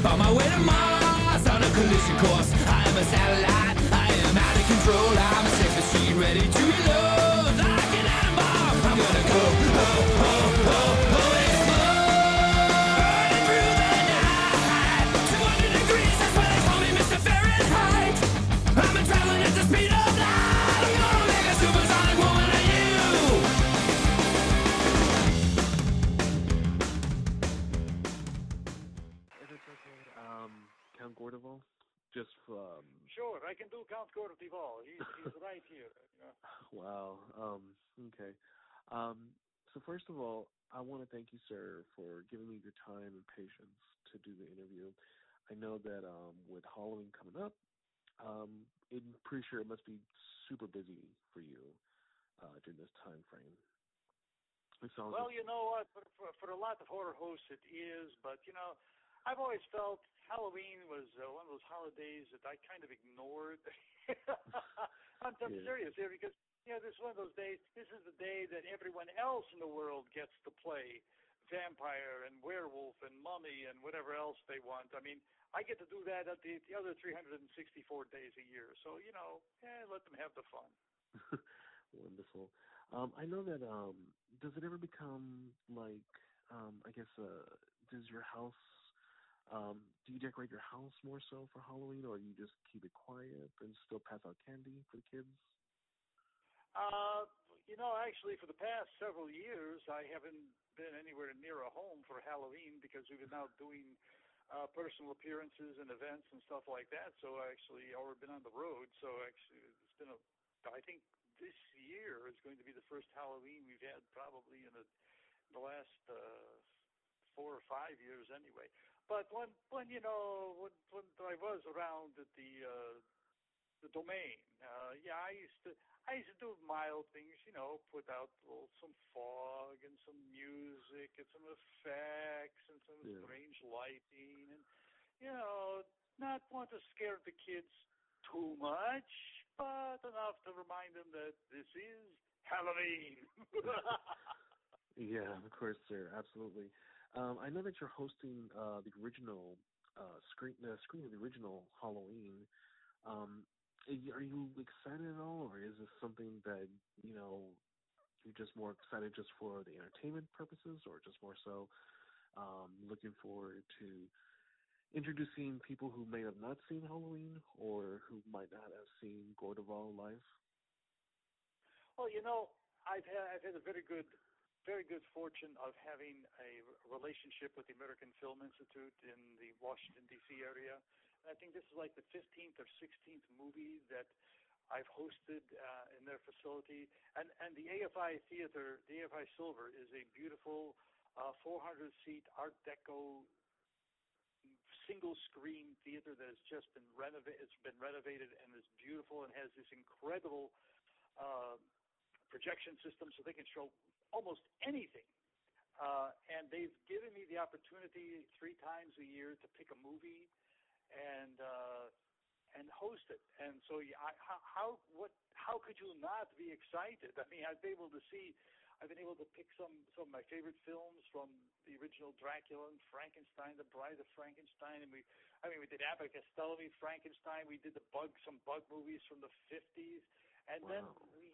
on my way to Mars on a collision course. I am a satellite, Count Gore de Vol, just um, Sure, I can do Count Gore de Vol. He's, he's right here. you know. wow, um, okay. Um, so first of all, I want to thank you, sir, for giving me your time and patience to do the interview. I know that um, with Halloween coming up, um, I'm pretty sure it must be super busy for you uh, during this time frame. It sounds Well, you know what? For, for, for a lot of horror hosts, it is. But you know, I've always felt Halloween was uh, one of those holidays that I kind of ignored. I'm, I'm Yeah. serious here because you know this is one of those days. This is the day that everyone else in the world gets to play vampire and werewolf and mummy and whatever else they want. I mean, I get to do that at the, the other 364 days a year. So you know, eh, let them have the fun. Wonderful. Um, I know that. Um, does it ever become like? Um, I guess. Uh, does your house? Um, do you decorate your house more so for Halloween, or you just keep it quiet and still pass out candy for the kids? Uh, you know, actually, for the past several years, I haven't been anywhere near a home for Halloween because we've been out doing uh, personal appearances and events and stuff like that. So actually, or been on the road. So actually, it's been a. I think this year is going to be the first Halloween we've had probably in the, the last uh, four or five years anyway. But when when you know when when I was around at the uh, the domain, uh, yeah, I used to I used to do mild things, you know, put out little, some fog and some music and some effects and some Yeah. strange lighting and you know, not want to scare the kids too much, but enough to remind them that this is Halloween. Yeah, of course, sir. Absolutely. Um, I know that you're hosting uh, the original uh, screen, the screen of the original Halloween. Um, are you- excited at all, or is this something that you know you're just more excited just for the entertainment purposes, or just more so um, looking forward to introducing people who may have not seen Halloween or who might not have seen Gore de Vol live? Well, you know, I've had I've had a very good very good fortune of having a relationship with the American Film Institute in the Washington D.C. area. I think this is like the 15th or 16th movie that I've hosted uh, in their facility. And and the AFI Theater, the AFI Silver, is a beautiful uh, 400 seat Art Deco single screen theater that has just been renovated. It's been renovated and is beautiful and has this incredible uh, projection system, so they can show almost anything. Uh, and they've given me the opportunity three times a year to pick a movie and uh, and host it. And so, yeah, I, how, how what how could you not be excited? I mean, I've been able to see. I've been able to pick some some of my favorite films from the original Dracula and Frankenstein, The Bride of Frankenstein, and we, I mean, we did Abbott Costello Frankenstein. We did the bug, some bug movies from the 50s, and then we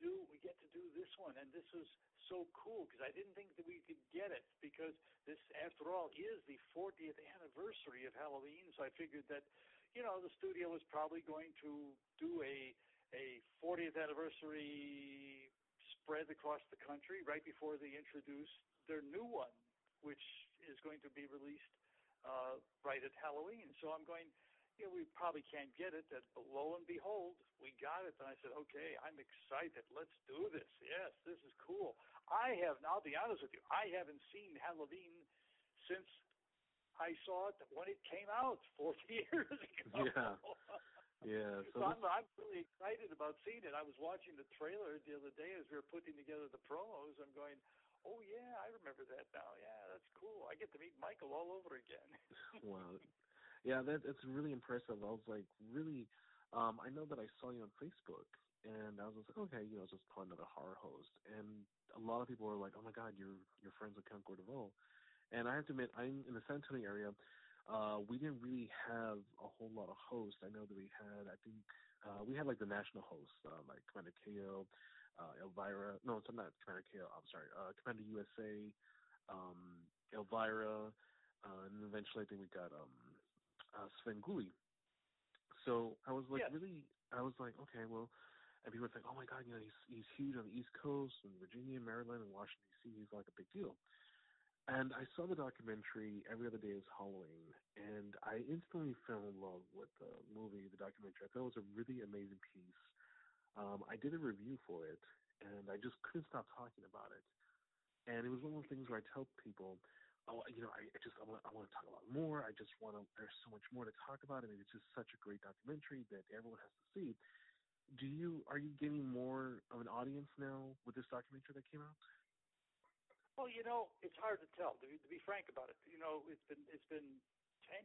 do we get to do this one, and this was so cool because I didn't think that we could get it because this, after all, is the 40th anniversary of Halloween. So I figured that, you know, the studio was probably going to do a a 40th anniversary spread across the country right before they introduce their new one, which is going to be released uh, right at Halloween. So I'm going, know, we probably can't get it. That, but lo and behold, we got it. And I said, okay, I'm excited. Let's do this. Yes, this is cool. I have. I'll be honest with you. I haven't seen Halloween since I saw it when it came out 40 years ago. Yeah. Yeah. So So I'm, I'm really excited about seeing it. I was watching the trailer the other day as we were putting together the promos. I'm going, oh yeah, I remember that now. Yeah, that's cool. I get to meet Michael all over again. wow. Yeah, that really impressive. I was like, really. Um, I know that I saw you on Facebook, and I was just like, okay, you know, it's just probably another horror host. And a lot of people were like, oh my God, you're you're friends with Count Gore de Vol. And I have to admit, I'm in the San Antonio area. uh, we didn't really have a whole lot of hosts. I know that we had, I think, uh, we had like the national hosts, uh, like Commander KO, uh, Elvira. No, it's not Commander KO. I'm sorry, uh, Commander USA, um, Elvira, uh, and eventually I think we got um, uh, Svengoolie. So I was like really, I was like, okay, well, and people were like, oh my god, you know, he's he's huge on the East Coast, and Virginia, Maryland, and Washington D.C. He's like a big deal. And I saw the documentary Every Other Day is Halloween, and I instantly fell in love with the movie, the documentary. I thought it was a really amazing piece. Um, I did a review for it, and I just couldn't stop talking about it. And it was one of those things where I tell people, oh, you know, I, I just I want I want to talk about more. I just want to. There's so much more to talk about, and it's just such a great documentary that everyone has to see. Do you are you getting more of an audience now with this documentary that came out? Well, you know, it's hard to tell. To be, to be frank about it, you know, it's been it's been ten.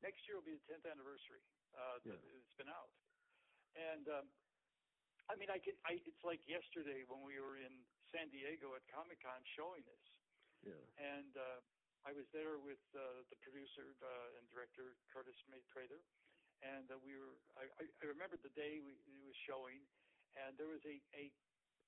Next year will be the tenth anniversary. Uh, yeah. It's been out, and um, I mean, I can. I it's like yesterday when we were in San Diego at Comic Con showing this. Yeah. And uh, I was there with uh, the producer uh, and director Curtis May Prather, and uh, we were. I, I remember the day we, it was showing, and there was a a.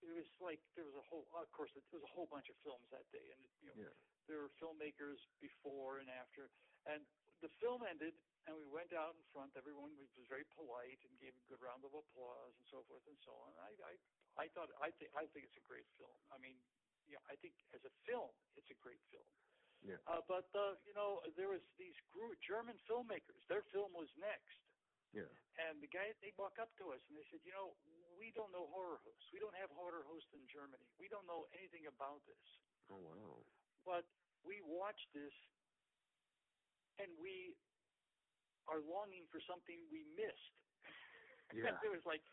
It was like there was a whole. Of course, there was a whole bunch of films that day, and you know, Yeah. there were filmmakers before and after, and the film ended, and we went out in front. Everyone was very polite and gave a good round of applause and so forth and so on. I I I thought I think I think it's a great film. I mean, you know, I think as a film, it's a great film. Yeah. Uh, but uh, you know, there was these group, German filmmakers. Their film was next, Yeah. and the guy they walk up to us and they said, you know, we don't know horror hosts. We don't have horror hosts in Germany. We don't know anything about this. Oh wow. But we watched this, and we are longing for something we missed. Yeah. it was like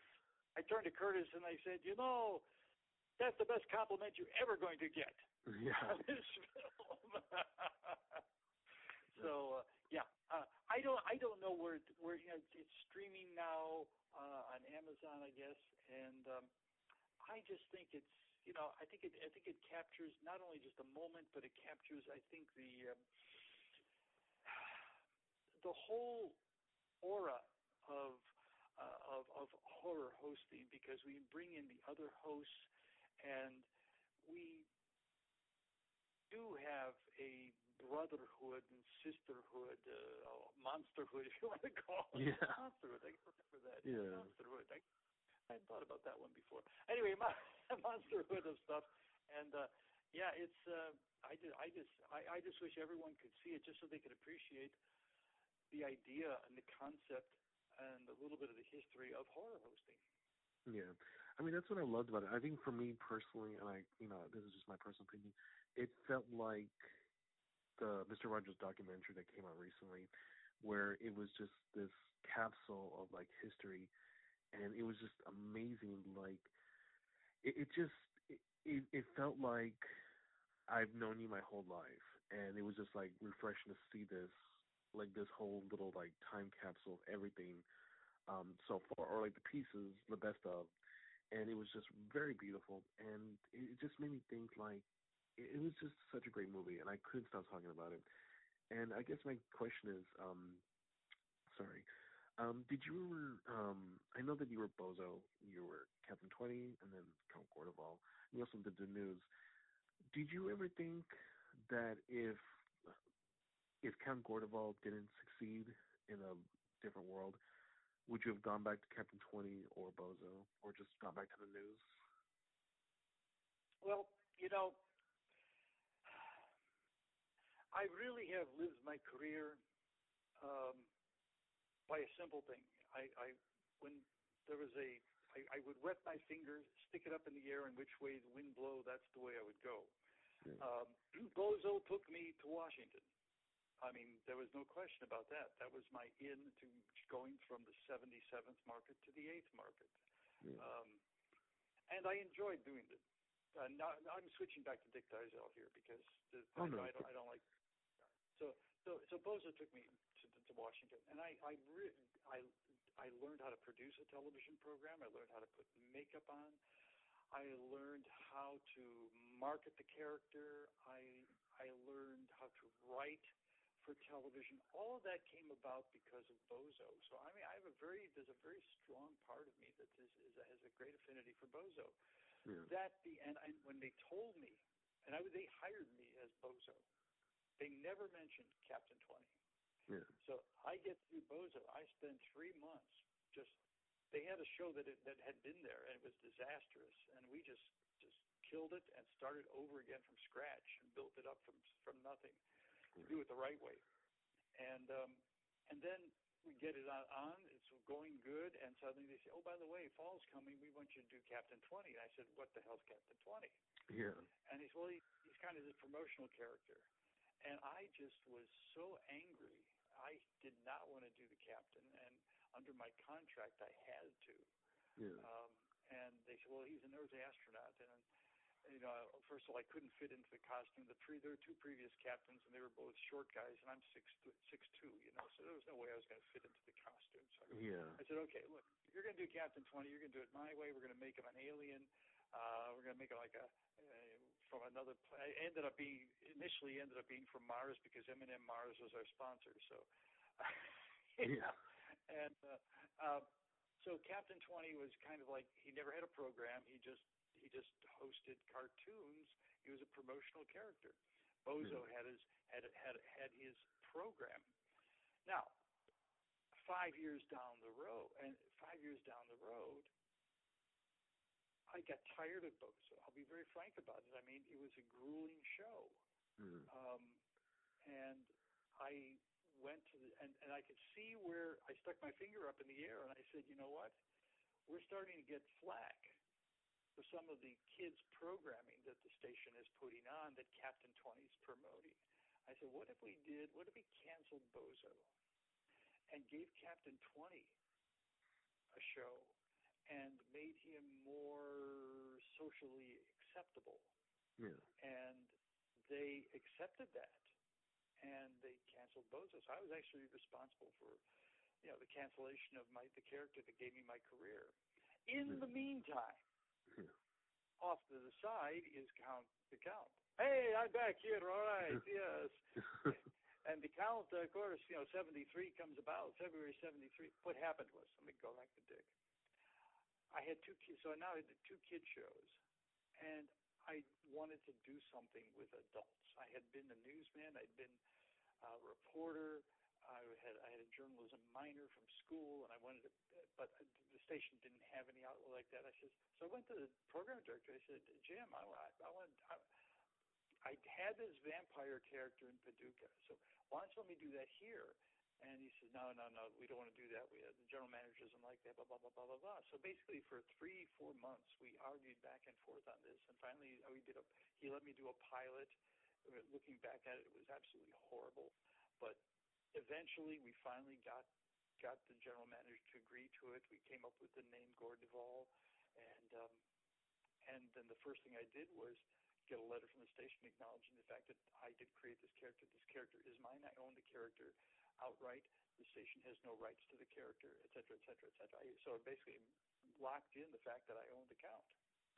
I turned to Curtis and I said, you know, that's the best compliment you're ever going to get. Yeah. this film. so uh, yeah, uh, I don't I don't know where where you know it's, it's streaming now uh, on Amazon, I guess, and um, I just think it's you know I think it I think it captures not only just a moment, but it captures I think the um, the whole aura of uh, of of horror hosting because we bring in the other hosts and we do have a brotherhood and sisterhood, uh, monsterhood, if you want to call it. Yeah. Monsterhood. I remember that. Yeah. Monsterhood. I, I hadn't thought about that one before. Anyway, mon- monsterhood of stuff, and uh, yeah, it's. Uh, I just, I just, I, I just wish everyone could see it, just so they could appreciate the idea and the concept and a little bit of the history of horror hosting. Yeah, I mean that's what I loved about it. I think for me personally, and I, you know, this is just my personal opinion. It felt like the Mister Rogers documentary that came out recently, where it was just this capsule of like history, and it was just amazing. Like, it, it just it, it, it felt like I've known you my whole life, and it was just like refreshing to see this, like this whole little like time capsule of everything um, so far, or like the pieces, the best of, and it was just very beautiful, and it just made me think like it, was just such a great movie, and I couldn't stop talking about it. And I guess my question is, um, sorry, um, did you? Um, I know that you were Bozo, you were Captain Twenty, and then Count Gore de Vol. You also did the news. Did you ever think that if if Count Gore de Vol didn't succeed in a different world, would you have gone back to Captain Twenty or Bozo, or just gone back to the news? Well, you know, I really have lived my career um, by a simple thing. I, I when there was a, I, I would wet my finger, stick it up in the air, and which way the wind blow, that's the way I would go. Yeah. Um, Bozo took me to Washington. I mean, there was no question about that. That was my in to going from the 77th market to the 8th market. Yeah. Um, and I enjoyed doing it. Uh, now, I'm switching back to Dick Dyszel here because the, Oh, I, no. I, don't, I don't like. So, so, so Bozo took me to, to Washington, and I, I, re- I, I learned how to produce a television program. I learned how to put makeup on. I learned how to market the character. I, I learned how to write for television. All of that came about because of Bozo. So I mean, I have a very there's a very strong part of me that is, is has a great affinity for Bozo. Yeah. That the and I, when they told me, and I they hired me as Bozo, they never mentioned Captain Twenty. Yeah. So I get through Bozo. I spend three months just. They had a show that it, that had been there and it was disastrous, and we just just killed it and started over again from scratch and built it up from from nothing to do it the right way. And um, and then we get it on, on, it's going good, and suddenly they say, oh, by the way, fall's coming, we want you to do Captain 20. And I said, what the hell's Captain 20? Yeah. And he said, well, he, he's kind of this promotional character. And I just was so angry. I did not want to do the captain, and under my contract, I had to. Yeah. Um, and they said, well, he's an Earth astronaut, and you know, first of all, I couldn't fit into the costume. The pre, there were two previous captains, and they were both short guys, and I'm six six two, you know, so there was no way I was going to fit into the costume. So Yeah. I said, okay, look, you're going to do Captain Twenty, you're going to do it my way. We're going to make him an alien. Uh, we're going to make it like a uh, from another. I ended up being initially ended up being from Mars because M&M Mars was our sponsor. So, Yeah. and uh, uh, so Captain Twenty was kind of like he never had a program. He just he just hosted cartoons. He was a promotional character. Bozo Hmm. had his had had had his program. Now, five years down the road, and five years down the road, I got tired of Bozo. I'll be very frank about it. I mean, it was a grueling show, Mm. um, and I went to the and and I could see where I stuck my finger up in the air, and I said, you know what? We're starting to get flack for some of the kids programming that the station is putting on that Captain 20 is promoting. I said, what if we did, what if we canceled Bozo and gave Captain 20 a show and made him more socially acceptable? Yeah. And they accepted that and they canceled Bozo. So I was actually responsible for, you know, the cancellation of my the character that gave me my career. In the mm-hmm. meantime, Yeah. off to the side is Count the Count. Hey, I'm back here. All right, yes. And the Count, of course, you know, 73 comes about, February 73. What happened was, let me go back to Dick. I had two kids, so now I did two kid shows, and I wanted to do something with adults. I had been a newsman, I'd been a reporter, I had I had a journalism minor from school, and I wanted to, but the station didn't have any outlet like that. I said, so I went to the program director. I said, Jim, I, I, I want. I, I had this vampire character in Paducah, so why don't you let me do that here? And he says, no, no, no, we don't want to do that. We, the general manager doesn't like that, blah, blah, blah, blah, blah, blah. So basically for three, four months, we argued back and forth on this. And finally, we did a, he let me do a pilot. Looking back at it, it was absolutely horrible. But eventually, we finally got got the general manager to agree to it. We came up with the name Gore de Vol. And, um, and then the first thing I did was get a letter from the station acknowledging the fact that I did create this character. This character is mine. I own the character outright. The station has no rights to the character, et cetera, et cetera, et cetera. I, so it basically locked in the fact that I owned the count,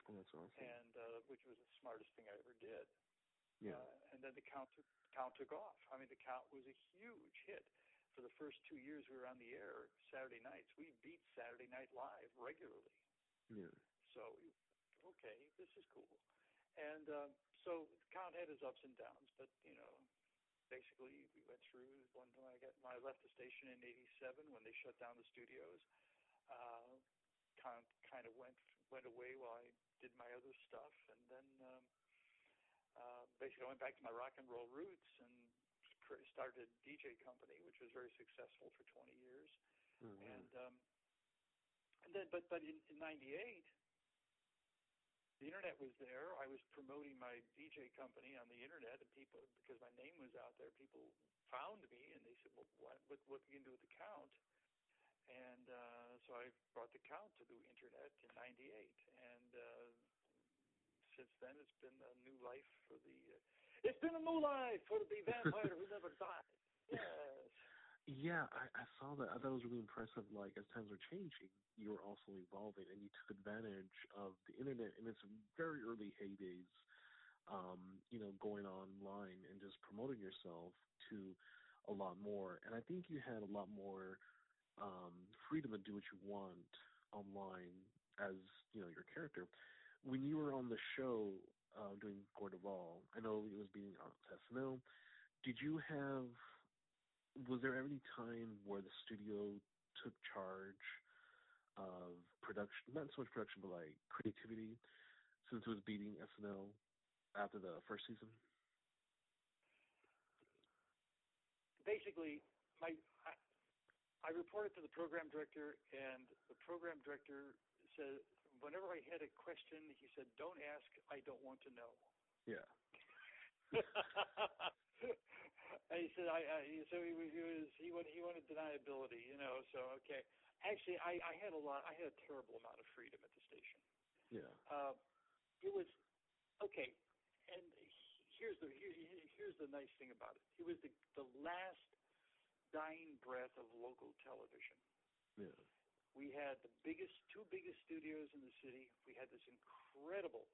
Oh, that's awesome. and uh, which was the smartest thing I ever did. yeah. Uh, and then the count took, count took off. I mean, the count was a huge hit. For the first two years we were on the air Saturday nights, we beat Saturday Night Live regularly. yeah. So, okay, this is cool. And um, so the Count had his ups and downs, but you know, basically we went through one when I got when I left the station in '87 when they shut down the studios. Uh, Count kind of went went away while I did my other stuff, and then um, uh, basically I went back to my rock and roll roots and started a DJ company, which was very successful for 20 years. Mhm. And um, and then, but but in, in '98, the internet was there. I was promoting my DJ company on the internet, and people because my name was out there, people found me and they said, "Well, what what what are you do with the count?" And uh, so I brought the count to the internet in '98, and uh, since then it's been a new life for the. Uh, it's been a new life for the vampire who never died. Yes. Yeah, I, I saw that. I thought it was really impressive. Like as times were changing, you were also evolving, and you took advantage of the internet in its very early heydays. Um, you know, going online and just promoting yourself to a lot more, and I think you had a lot more um, freedom to do what you want online as you know your character. When you were on the show uh, doing Gore I know it was being on SNL. Did you have? Was there any time where the studio took charge of production? Not so much production, but like creativity, since it was beating SNL after the first season. Basically, my I, I reported to the program director, and the program director said whenever I had a question, he said, "Don't ask. I don't want to know." Yeah. and he said, "I." I so he was he was he wanted he wanted deniability, you know. So okay. Actually, I I had a lot. I had a terrible amount of freedom at the station. Yeah. Uh, it was okay, and here's the here, here's the nice thing about it. It was the the last dying breath of local television. Yeah. We had the biggest, two biggest studios in the city. We had this incredible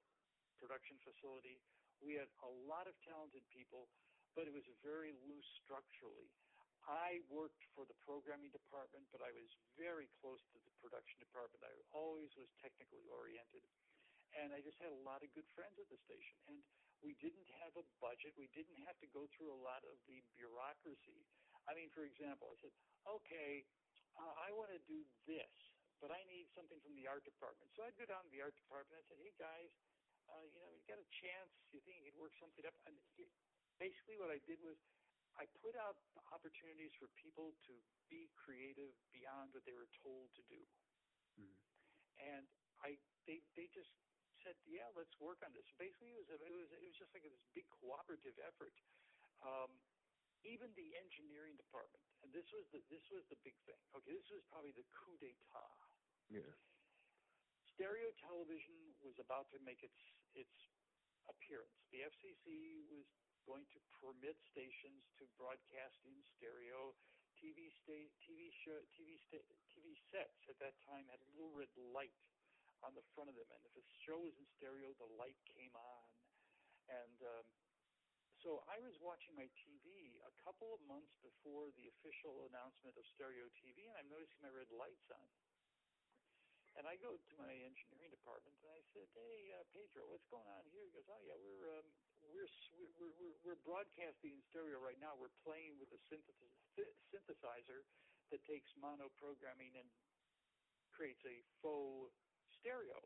production facility. We had a lot of talented people, but it was very loose structurally. I worked for the programming department, but I was very close to the production department. I always was technically oriented. And I just had a lot of good friends at the station. And we didn't have a budget. We didn't have to go through a lot of the bureaucracy. I mean, for example, I said, okay, uh, I want to do this, but I need something from the art department. So I'd go down to the art department and said, hey guys, uh, you know, you got a chance? You think you could work something up? And it, basically, what I did was I put out opportunities for people to be creative beyond what they were told to do. Mm-hmm. And I, they, they just said, yeah, let's work on this. Basically, it was, a, it was, it was just like this big cooperative effort. Um, even the engineering department, and this was the this was the big thing. Okay, this was probably the coup d'état. Yeah. Stereo television was about to make its its appearance. The FCC was going to permit stations to broadcast in stereo. TV sta- TV show TV sta- TV sets at that time had a little red light on the front of them, and if a show was in stereo, the light came on, and um, so I was watching my TV a couple of months before the official announcement of stereo TV, and I'm noticing my red lights on. And I go to my engineering department and I said, "Hey, uh, Pedro, what's going on here?" He goes, "Oh yeah, we're um, we're, we're we're broadcasting in stereo right now. We're playing with a synthesizer that takes mono programming and creates a faux stereo,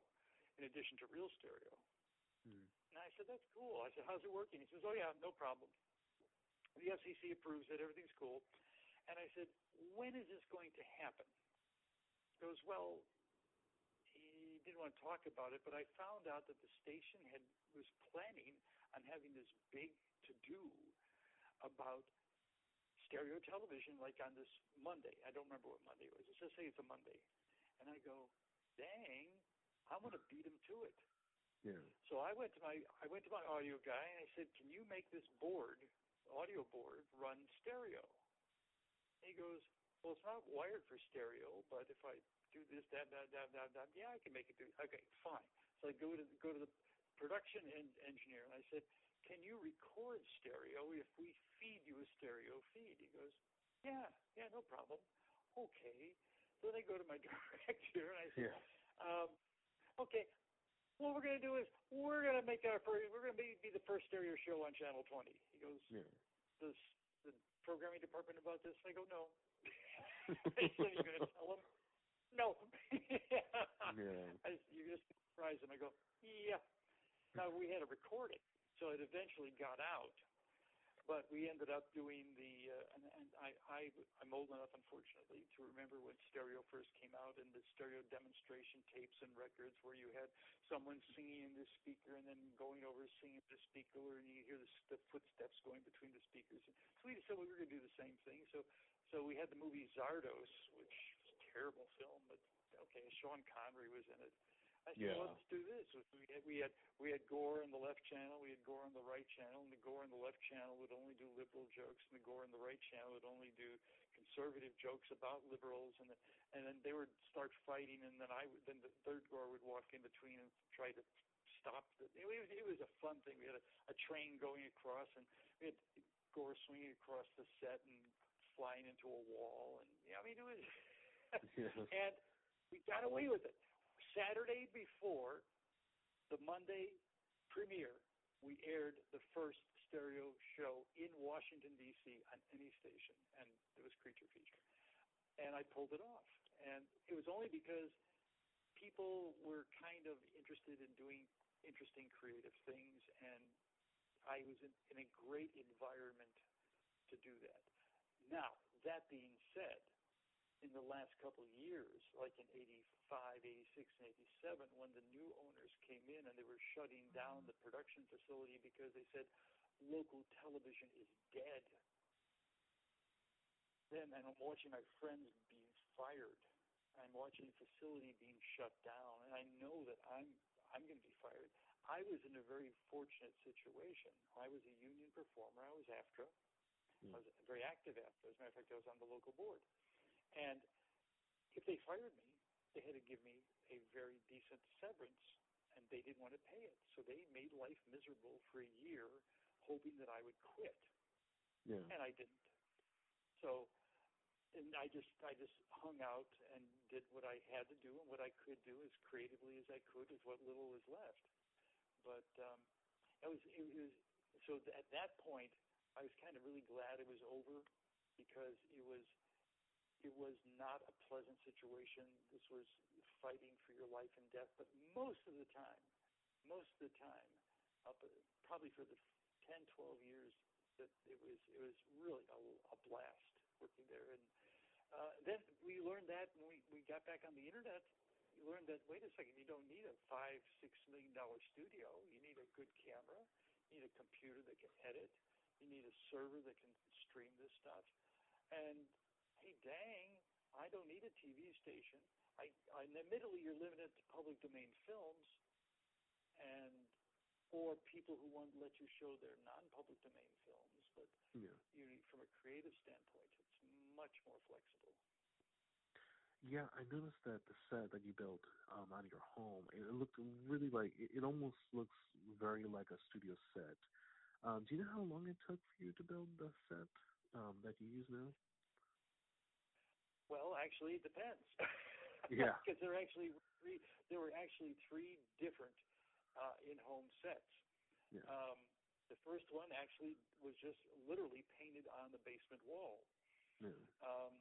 in addition to real stereo." Mm. And I said, "That's cool." I said, "How's it working?" He says, "Oh yeah, no problem. The FCC approves it. Everything's cool." And I said, "When is this going to happen?" He goes, "Well." He didn't want to talk about it, but I found out that the station had was planning on having this big to do about stereo television, like on this Monday. I don't remember what Monday it was. Let's just say it's a Monday, and I go, "Dang, I'm going to beat him to it." Yeah. So I went to my I went to my audio guy and I said, "Can you make this board, audio board, run stereo?" And he goes, "Well, it's not wired for stereo, but if I do this, that, that, that, that, that, yeah, I can make it do." Okay, fine. So I go to go to the production en- engineer and I said, "Can you record stereo if we feed you a stereo feed?" He goes, "Yeah, yeah, no problem." Okay. So then I go to my director and I say, Yeah. um, "Okay, what we're going to do is we're going to make our first, we're going to be, be the first stereo show on channel 20. He goes, Yeah. does the programming department about this? I go, no. so you're going to tell them? No. Yeah. I, you're just surprise them. I go, yeah. Now we had a recording, so it eventually got out. But we ended up doing the, uh, and, and I, I, I'm old enough, unfortunately, to remember when stereo first came out and the stereo demonstration tapes and records where you had someone singing in the speaker and then going over singing in the speaker, and you hear the, the footsteps going between the speakers. So we decided we were going to do the same thing. So, so we had the movie Zardoz, which was a terrible film, but okay, Sean Connery was in it. Uh, I said, Yeah. well, let's do this. We had, we had we had Gore on the left channel, we had Gore on the right channel, and the Gore on the left channel would only do liberal jokes, and the Gore on the right channel would only do conservative jokes about liberals, and the, and then they would start fighting, and then I would then the third Gore would walk in between and try to stop the. It was it was a fun thing. We had a, a train going across, and we had score swinging across the set and flying into a wall, and yeah, I mean it was. Yeah. and we got away with it. Saturday before the Monday premiere, we aired the first stereo show in Washington D.C. on any station, and it was Creature Feature. And I pulled it off, and it was only because people were kind of interested in doing interesting creative things, and I was in, in a great environment to do that. Now, that being said, in the last couple of years, like in 85, 86, and 87, when the new owners came in and they were shutting down the production facility because they said local television is dead. Then and I'm watching my friends being fired. I'm watching the facility being shut down, and I know that I'm I'm going to be fired. I was in a very fortunate situation. I was a union performer. I was AFTRA. Mm. I was a very active AFTRA. As a matter of fact, I was on the local board. And if they fired me, they had to give me a very decent severance, and they didn't want to pay it. So they made life miserable for a year, hoping that I would quit, Yeah. and I didn't. So, and I just I just hung out and did what I had to do and what I could do as creatively as I could with what little was left. But um, it was it was so at that point I was kind of really glad it was over because it was it was not a pleasant situation. This was fighting for your life and death. But most of the time, most of the time, up probably for the 10, 12 years that it was, it was really a, a blast working there. And uh, then we learned that when we, we got back on the internet. We learned that wait a second, you don't need a five, six million dollar studio. You need a good camera. You need a computer that can edit. You need a server that can stream this stuff. And hey, dang, I don't need a TV station. I, I admittedly, you're limited to public domain films, and or people who want to let you show their non-public domain films. But Yeah. you, from a creative standpoint, it's much more flexible. Yeah, I noticed that the set that you built um, out of your home, it looked really like it, it almost looks very like a studio set. Um, do you know how long it took for you to build the set um, that you use now? Well, actually, it depends. Yeah. because there actually three. There were actually three different uh, in-home sets. Yeah. Um, the first one actually was just literally painted on the basement wall. yeah. Um,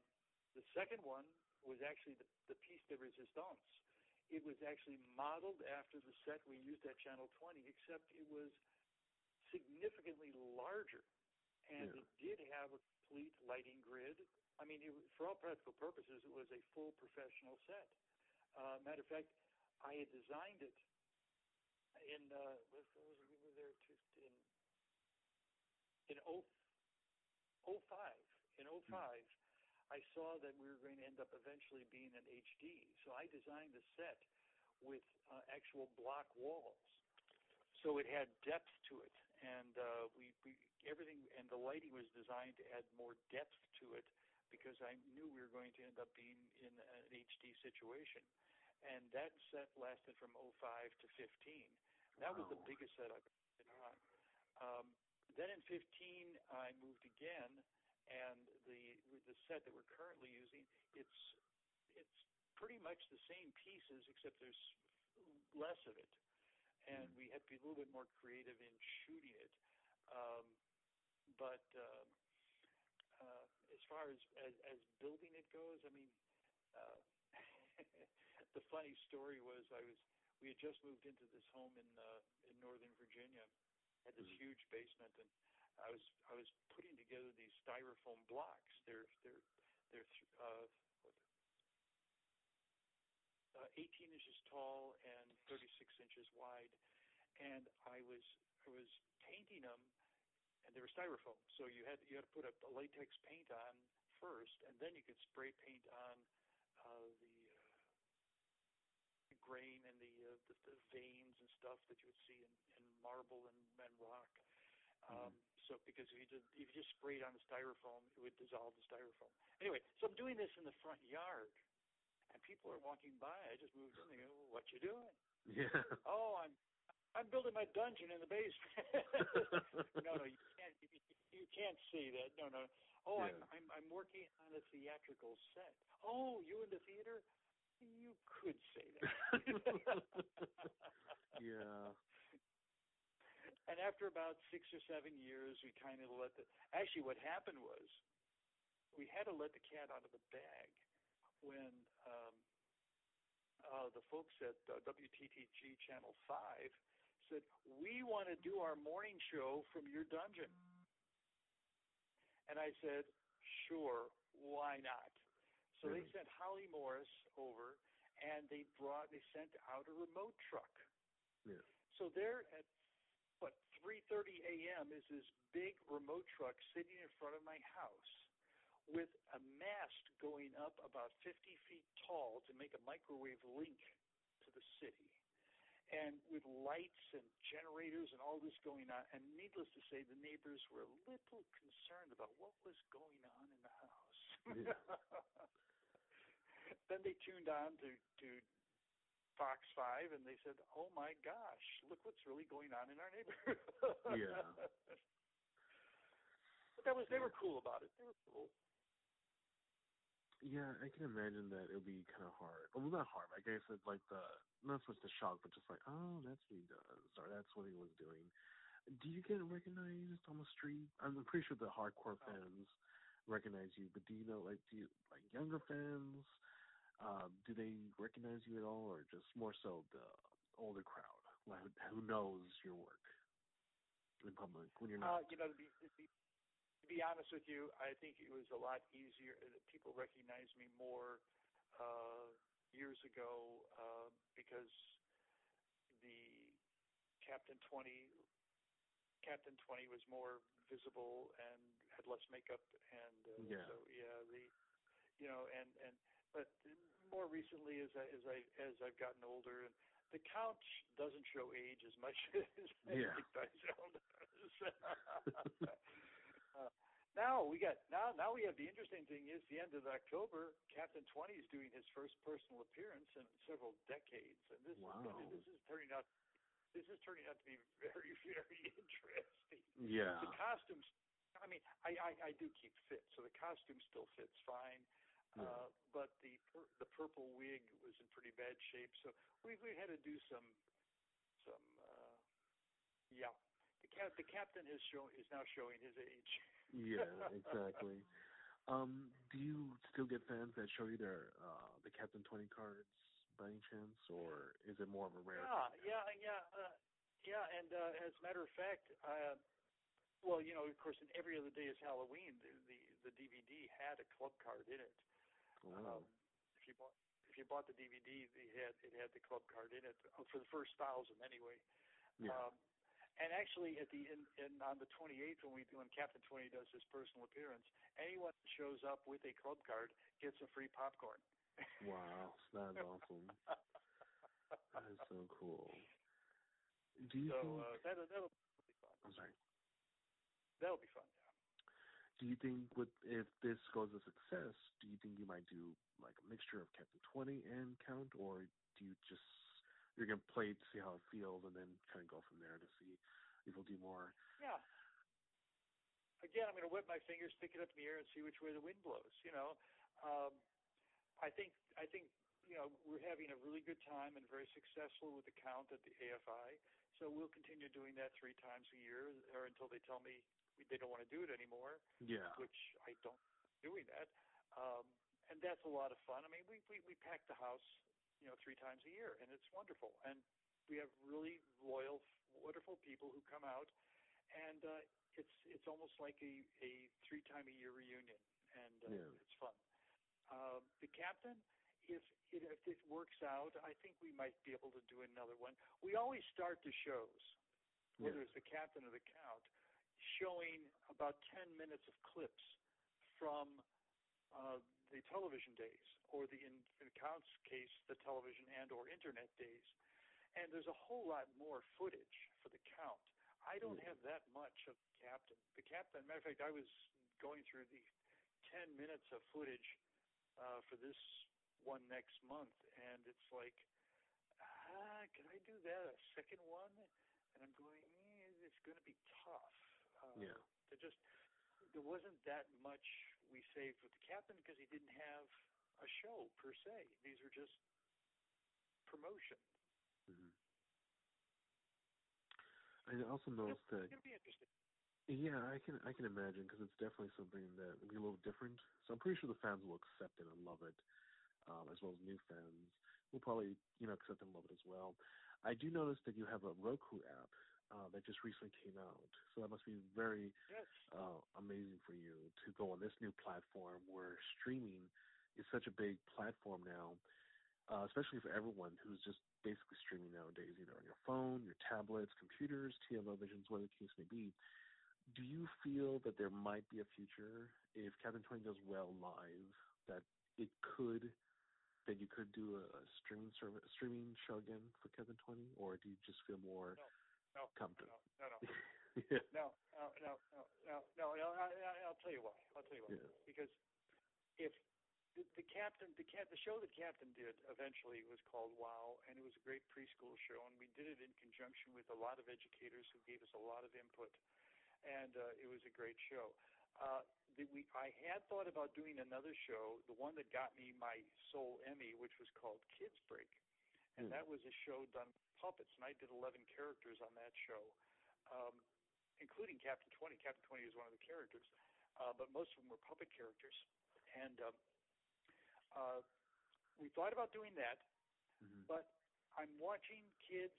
the second one was actually the, the piece de resistance. It was actually modeled after the set we used at Channel 20, except it was significantly larger, and Yeah. it did have a complete lighting grid. I mean, it, for all practical purposes, it was a full professional set. Uh, matter of fact, I had designed it in uh, what was it, we were there to, in in oh, 05. In 05, I saw that we were going to end up eventually being an HD. So I designed the set with uh, actual block walls. So it had depth to it, and uh, we, we everything and the lighting was designed to add more depth to it because I knew we were going to end up being in an HD situation. And that set lasted from 05 to 15. That was the biggest set I've been on. Um, then in 15, I moved again, and the the set that we're currently using, it's it's pretty much the same pieces except there's less of it, and Mm. we had to be a little bit more creative in shooting it. Um, but uh, uh, as far as, as as building it goes, I mean, uh, the funny story was I was we had just moved into this home in uh, in Northern Virginia, had this Mhm. huge basement, and I was I was putting together these styrofoam blocks. They're they're they're uh, what, uh, 18 inches tall and 36 inches wide, and I was I was painting them, and they were styrofoam. So you had you had to put a, a latex paint on first, and then you could spray paint on uh, the, uh, grain and the, uh, the the veins and stuff that you would see in, in marble and, and rock. Um, So because if you did, if you just sprayed on the styrofoam, it would dissolve the styrofoam. Anyway, so I'm doing this in the front yard, people are walking by. I just moved in. They go, "What you doing?" Yeah. Oh, I'm I'm building my dungeon in the basement. no, no, you can't you, you can't say that. No, no. Oh, Yeah. I'm, I'm I'm working on a theatrical set. Oh, you in the theater? You could say that. yeah. And after about six or seven years, we kind of let the. Actually, what happened was, we had to let the cat out of the bag when um, uh, the folks at uh, WTTG Channel Five said, "We want to do our morning show from your dungeon." And I said, "Sure, why not?" So they sent Holly Morris over, and they brought they sent out a remote truck. Yeah. So there at what 3:30 a.m. is this big remote truck sitting in front of my house with a mast going up about 50 feet tall to make a microwave link to the city. And with lights and generators and all this going on, and needless to say, the neighbors were a little concerned about what was going on in the house. then they tuned on to to Fox Five, and they said, "Oh my gosh, look what's really going on in our neighborhood." Yeah. but that was they were cool about it. They were cool. Yeah, I can imagine that it would be kind of hard. Well, not hard. I guess it's like the not so much the shock, but just like, oh, that's what he does, or that's what he was doing. Do you get recognized on the street? I'm pretty sure the hardcore Oh. fans recognize you, but do you know, like, do you like younger fans? Um, do they recognize you at all, or just more so the older crowd, like, who knows your work in public when you're Uh, not? you know, to be, to be honest with you, I think it was a lot easier. uh, People recognized me more uh, years ago uh, because the Captain Twenty Captain Twenty was more visible and had less makeup, and uh, Yeah. so yeah, the you know, and and but more recently as I as I as I've gotten older and the couch doesn't show age as much as Yeah. Dyszel does. uh, now we got now now we have the interesting thing is the end of October. Captain Twenty is doing his first personal appearance in several decades, and this is Wow. gonna, this is turning out this is turning out to be very very interesting. yeah, The costumes. I mean, I, I I do keep fit, so the costume still fits fine. Yeah. Uh, but the pur- the purple wig was in pretty bad shape, so we we had to do some some uh, yeah. The cap the captain is show is now showing his age. Yeah, exactly. Um, do you still get fans that show you their uh the Captain Twenty cards by any chance, or is it more of a rare? Yeah, thing? yeah, yeah, uh, yeah. And uh, as a matter of fact, uh, well, you know, of course, in every other day is Halloween. The the, the DVD had a club card in it. Wow. Um, if you bought if you bought the DVD, it had it had the club card in it uh, for the first thousand anyway. yeah. Um, and actually, at the in, in on the 28th, when we when Captain 20 does his personal appearance, anyone that shows up with a club card gets a free popcorn. wow, that's awesome. That is so cool. Do you so think? uh, that that'll be fun. I'm sorry. That'll be fun. Yeah. Do you think with if this goes a success, do you think you might do like a mixture of Captain Twenty and Count, or do you just you're gonna play it to see how it feels and then kind of go from there to see if we'll do more? Yeah. Again, I'm going to whip my fingers, stick it up in the air, and see which way the wind blows. You know, um, I think I think you know we're having a really good time and very successful with the count at the AFI. So we'll continue doing that three times a year, or until they tell me they don't want to do it anymore, Yeah. which I don't doing that. Um, and that's a lot of fun. I mean, we we we pack the house, you know, three times a year, and it's wonderful. And we have really loyal, wonderful people who come out, and uh, it's it's almost like a a three time a year reunion, and uh, Yeah. it's fun. Um, the captain, if it, if it works out, I think we might be able to do another one. We always start the shows, whether Yeah. it's the captain or the count, showing about ten minutes of clips from uh, the television days, or the in, in the count's case, the television and or internet days. And there's a whole lot more footage for the count. I don't Mm. have that much of the captain. The captain, matter of fact, I was going through the 10 minutes of footage uh, for this one next month, and it's like, ah, can I do that a second one? And I'm going, eh, it's going to be tough. Uh, Yeah. To just there wasn't that much we saved with the captain because he didn't have a show per se. These are just promotion. Mm-hmm. I also noticed that. It'll be interesting. Yeah, I can I can imagine because it's definitely something that will be a little different. So I'm pretty sure the fans will accept it and love it, um, as well as new fans will probably you know accept and love it as well. I do notice that you have a Roku app uh, that just recently came out, so that must be very yes. uh, amazing for you to go on this new platform where streaming is such a big platform now, uh, especially for everyone who's just basically streaming nowadays, either on your phone, your tablets, computers, televisions, whatever the case may be. Do you feel that there might be a future if Captain 20 does well live that it could that you could do a, a streaming service, a streaming show again for Captain 20, or do you just feel more no, no, confident? No, no, no. yeah. no, no, no, no, no, no, no. I, I, I'll tell you why. I'll tell you why. Yeah. Because if the, the captain, the cat, the show that Captain did eventually was called Wow, and it was a great preschool show, and we did it in conjunction with a lot of educators who gave us a lot of input, and uh, it was a great show. Uh, the, we, I had thought about doing another show, the one that got me my sole Emmy, which was called Kids Break, and Hmm. that was a show done with puppets, and I did 11 characters on that show, um, including Captain 20. Captain 20 was one of the characters, uh, but most of them were puppet characters, and um, uh, we thought about doing that, Mhm. but I'm watching kids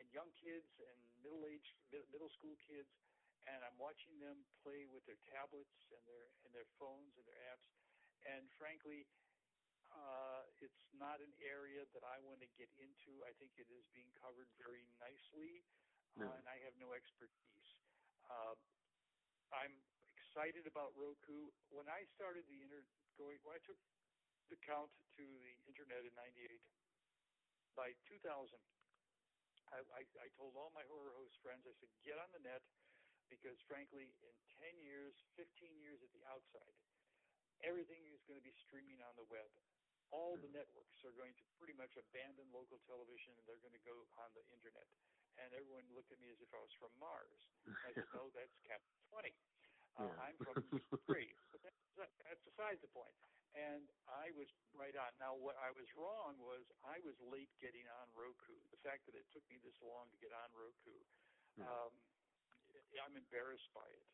and young kids and middle-aged middle school kids, and I'm watching them play with their tablets and their and their phones and their apps, and frankly, uh, it's not an area that I want to get into. I think it is being covered very nicely, No. uh, and I have no expertise. Uh, I'm excited about Roku. When I started the inter going, when I took the count to the internet in '98, by 2000, I, I, I told all my horror host friends, I said, get on the net because, frankly, in 10 years, 15 years at the outside, everything is going to be streaming on the web. All the networks are going to pretty much abandon local television and they're going to go on the internet. And everyone looked at me as if I was from Mars. I said, no, that's Captain 20. Uh, Yeah. I'm from Ukraine. But that's, that's beside the point. And I was right on. Now, what I was wrong was I was late getting on Roku. The fact that it took me this long to get on Roku, Yeah. um, I'm embarrassed by it.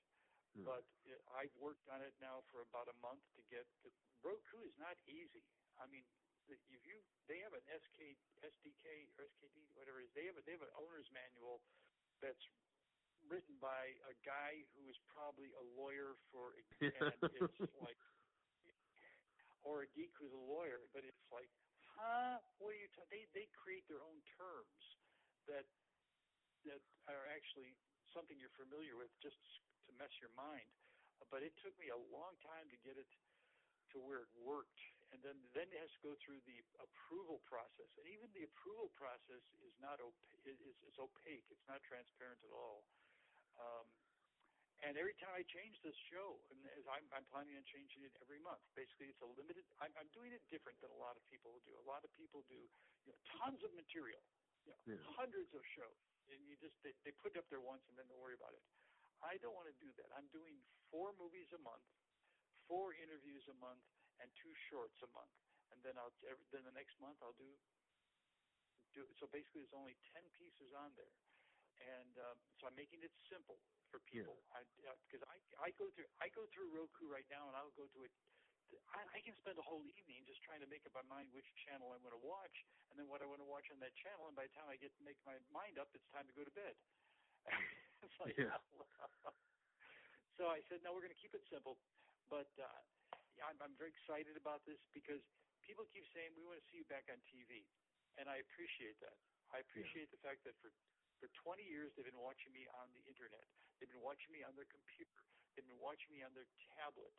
Yeah. But it, I've worked on it now for about a month to get the Roku is not easy. I mean, the, if you they have an SK SDK or SKD whatever it is, they have a they have an owner's manual that's written by a guy who is probably a lawyer for and it's like or a geek who's a lawyer, but it's like, huh? What are you? T-? They they create their own terms that that are actually something you're familiar with, just to mess your mind. But it took me a long time to get it to where it worked, and then then it has to go through the approval process, and even the approval process is not op- is it's opaque. It's not transparent at all. Um, and every time I change this show, and as I'm, I'm planning on changing it every month. Basically, it's a limited. I'm, I'm doing it different than a lot of people do. A lot of people do you know, tons of material, you know, Yeah. hundreds of shows, and you just they, they put it up there once and then don't worry about it. I don't want to do that. I'm doing four movies a month, four interviews a month, and two shorts a month. And then I'll every, then the next month I'll do do so. Basically, there's only ten pieces on there, and uh, so I'm making it simple for people. I because I I go through I go through Roku right now, and I'll go to it. I, I can spend a whole evening just trying to make up my mind which channel I want to watch, and then what I want to watch on that channel. And by the time I get to make my mind up, it's time to go to bed. it's like, Yeah. so I said, no, we're going to keep it simple. But uh, yeah, I'm, I'm very excited about this because people keep saying we want to see you back on TV, and I appreciate that. I appreciate the fact that for for 20 years they've been watching me on the internet. They've been watching me on their computer. They've been watching me on their tablet,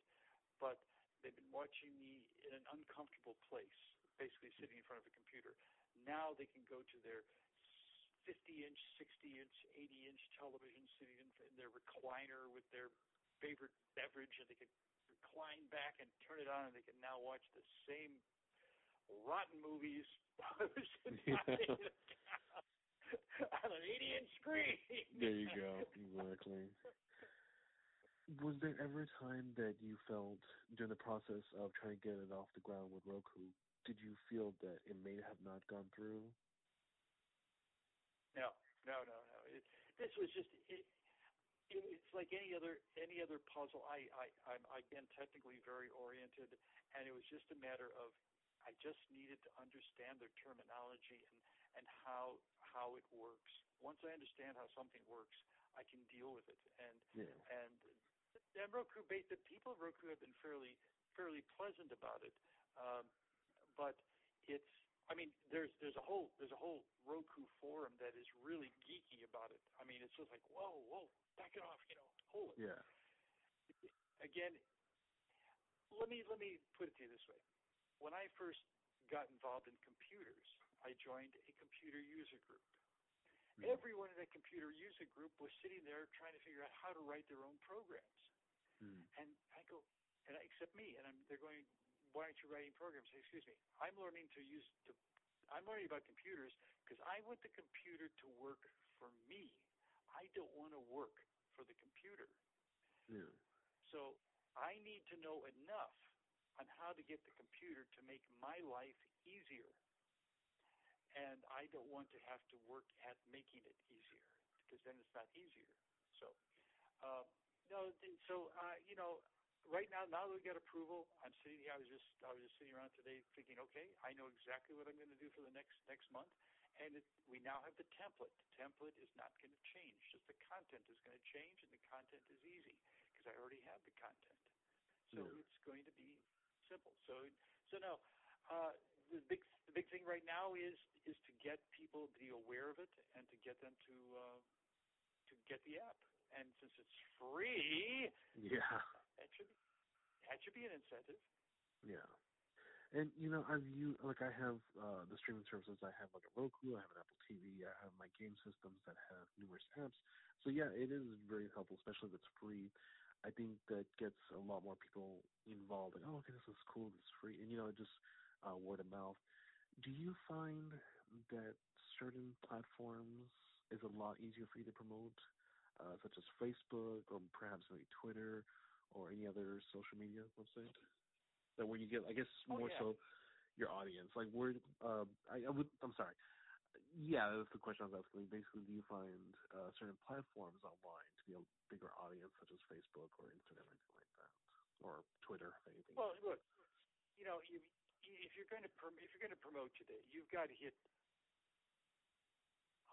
but they've been watching me in an uncomfortable place, basically sitting in front of a computer. Now they can go to their 50 inch, 60 inch, 80 inch television, sitting in, in their recliner with their favorite beverage, and they can recline back and turn it on, and they can now watch the same rotten movies on an 80 inch screen. There you go. Exactly. was there ever a time that you felt during the process of trying to get it off the ground with Roku, did you feel that it may have not gone through? No, no, no, no. It, this was just it, it, it's like any other any other puzzle. I I I'm again technically very oriented, and it was just a matter of I just needed to understand their terminology and and how how it works. Once I understand how something works, I can deal with it. And yeah. and and Roku, the people of Roku have been fairly fairly pleasant about it. Um, but it's I mean, there's there's a whole there's a whole Roku forum that is really geeky about it. I mean, it's just like whoa whoa back it off, you know, hold it. Yeah. Again, let me let me put it to you this way. When I first got involved in computers, I joined a computer user group. Mm-hmm. Everyone in that computer user group was sitting there trying to figure out how to write their own programs. Mm-hmm. And I go, and I, except me, and I'm, they're going, why aren't you writing programs? Say, excuse me, I'm learning to use to, I'm learning about computers because I want the computer to work for me. I don't want to work for the computer. Yeah. So I need to know enough on how to get the computer to make my life easier. And I don't want to have to work at making it easier because then it's not easier. So, uh, no, so uh, you know, right now, now that we got approval, I'm sitting here. I was just I was just sitting around today thinking, okay, I know exactly what I'm going to do for the next next month, and it, we now have the template. The template is not going to change. Just the content is going to change, and the content is easy because I already have the content. So yeah. it's going to be simple. So so no. Uh, the big the big thing right now is is to get people to be aware of it and to get them to uh, to get the app and since it's free, yeah, that should be, that should be an incentive. Yeah. And you know, I've used like I have uh the streaming services. I have like a Roku, I have an Apple TV, I have my game systems that have numerous apps. So yeah, it is very helpful, especially if it's free. I think that gets a lot more people involved. Like, oh, okay, this is cool, it's free, and you know, just uh, word of mouth. Do you find that certain platforms is a lot easier for you to promote uh, such as Facebook or perhaps maybe Twitter or any other social media website? That where you get, I guess, oh, more yeah. so your audience. Like where, uh, I, I would, I'm sorry. Yeah, that's the question I was asking. Basically, do you find uh, certain platforms online to be a bigger audience, such as Facebook or Instagram, or anything like that, or Twitter, anything? Well, look, you know, you, if you're going to prom- if you're going to promote today, you've got to hit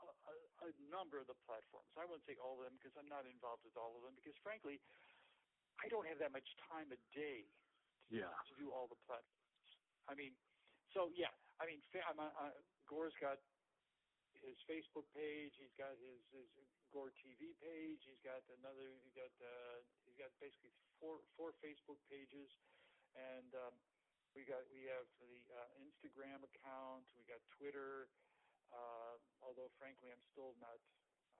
a, a number of the platforms. I won't say all of them because I'm not involved with all of them because frankly, I don't have that much time a day to, yeah. to do all the platforms. I mean, so yeah, I mean, I'm, uh, Gore's got his Facebook page. He's got his, his Gore TV page. He's got another. He got uh, he's got basically four four Facebook pages, and um, we got we have the uh, Instagram account. We got Twitter. Uh, although frankly, I'm still not.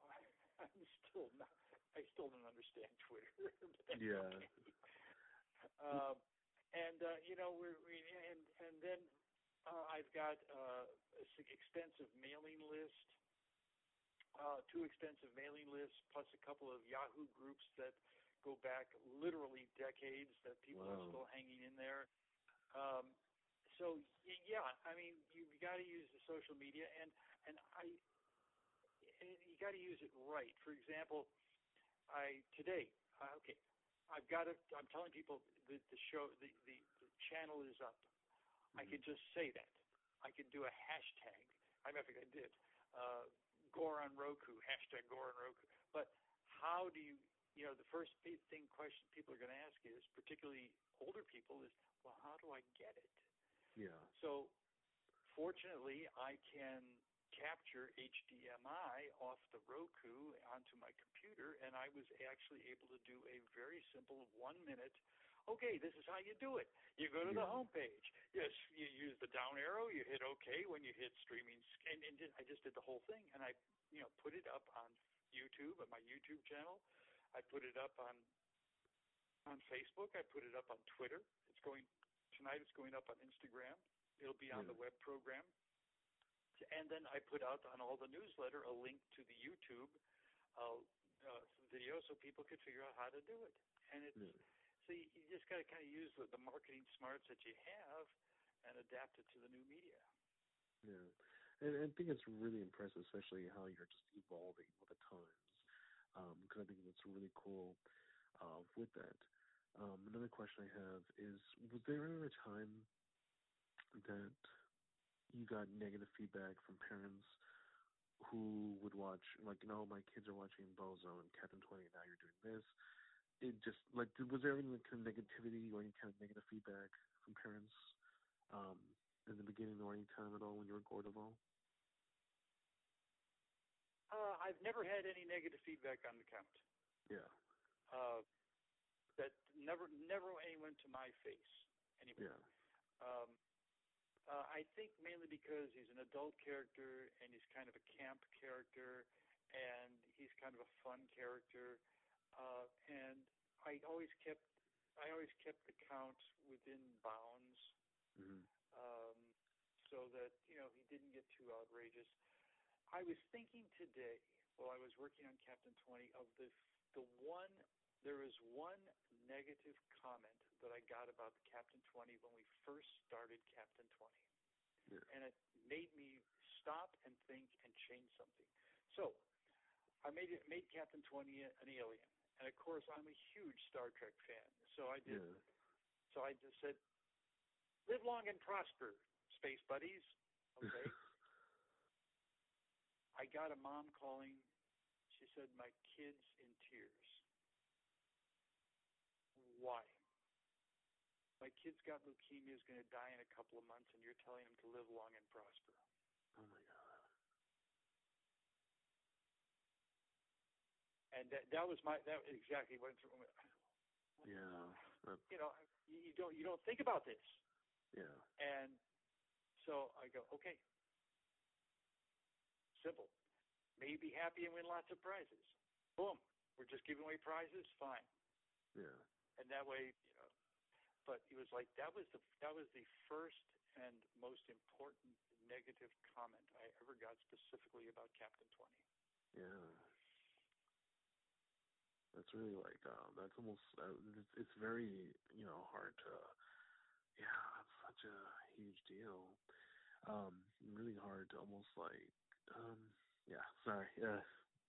I'm still not. I still don't understand Twitter. yeah. Okay. Uh, and uh, you know, we're we, and and then uh, I've got uh, an extensive mailing list, uh, two extensive mailing lists, plus a couple of Yahoo groups that go back literally decades that people wow. are still hanging in there. Um, so yeah, I mean, you've got to use the social media, and and I, and you got to use it right. For example, I today, uh, okay, I've got to. I'm telling people that the show, the the, the channel is up. Mm-hmm. I can just say that. I can do a hashtag. I I think I did. Uh, Gore on Roku, hashtag Gore on Roku. But how do you, you know, the first thing question people are going to ask is, particularly older people, is, well, how do I get it? Yeah. So fortunately, I can capture HDMI off the Roku onto my computer, and I was actually able to do a very simple one minute. Okay, this is how you do it. You go to yeah. the home page. Yes, you use the down arrow. You hit OK when you hit streaming, and, and I just did the whole thing, and I, you know, put it up on YouTube on my YouTube channel. I put it up on on Facebook. I put it up on Twitter. It's going tonight it's going up on Instagram. It'll be on yeah. the web program. And then I put out on all the newsletter a link to the YouTube uh, uh, video so people could figure out how to do it. and it's Yeah. so you, you just got to kind of use the, the marketing smarts that you have and adapt it to the new media. Yeah, and, and I think it's really impressive, especially how you're just evolving with the times. Because I think that's really cool uh, with that. Um, another question I have is: Was there ever a time that you got negative feedback from parents who would watch, like, you know, my kids are watching Bozo and Captain Twenty, and now you're doing this? It just like, was there any kind of negativity or any kind of negative feedback from parents? Um, in the beginning or any time at all when you were Gore de Vol? Uh, I've never had any negative feedback on the count. Yeah. Uh, that never, never anyone to my face. Anyway. Yeah. Um, uh, I think mainly because he's an adult character and he's kind of a camp character, and he's kind of a fun character, uh, and I always kept, I always kept the count within bounds. Mm-hmm. um, so that you know he didn't get too outrageous. I was thinking today while I was working on Captain Twenty of the the one. There is one negative comment that I got about the Captain Twenty when we first started Captain Twenty, Yeah. and it made me stop and think and change something. So I made it made Captain Twenty an alien, and of course I'm a huge Star Trek fan. So I did. Yeah. So I just said, "Live long and prosper, space buddies." Okay. I got a mom calling. She said, "My kid's in tears." Why? My kid's got leukemia, is going to die in a couple of months, and you're telling him to live long and prosper. oh my god. And that that was my that was exactly what through. Yeah. That, You know, you don't you don't think about this. yeah. And so I go, okay. Simple. May you be happy and win lots of prizes. Boom. We're just giving away prizes. Fine. Yeah. And that way, you know. But it was like that was the that was the first and most important negative comment I ever got specifically about Captain Twenty. Yeah. That's really like uh, that's almost uh, it's, it's very you know hard to yeah that's such a huge deal um really hard to almost like um yeah sorry yeah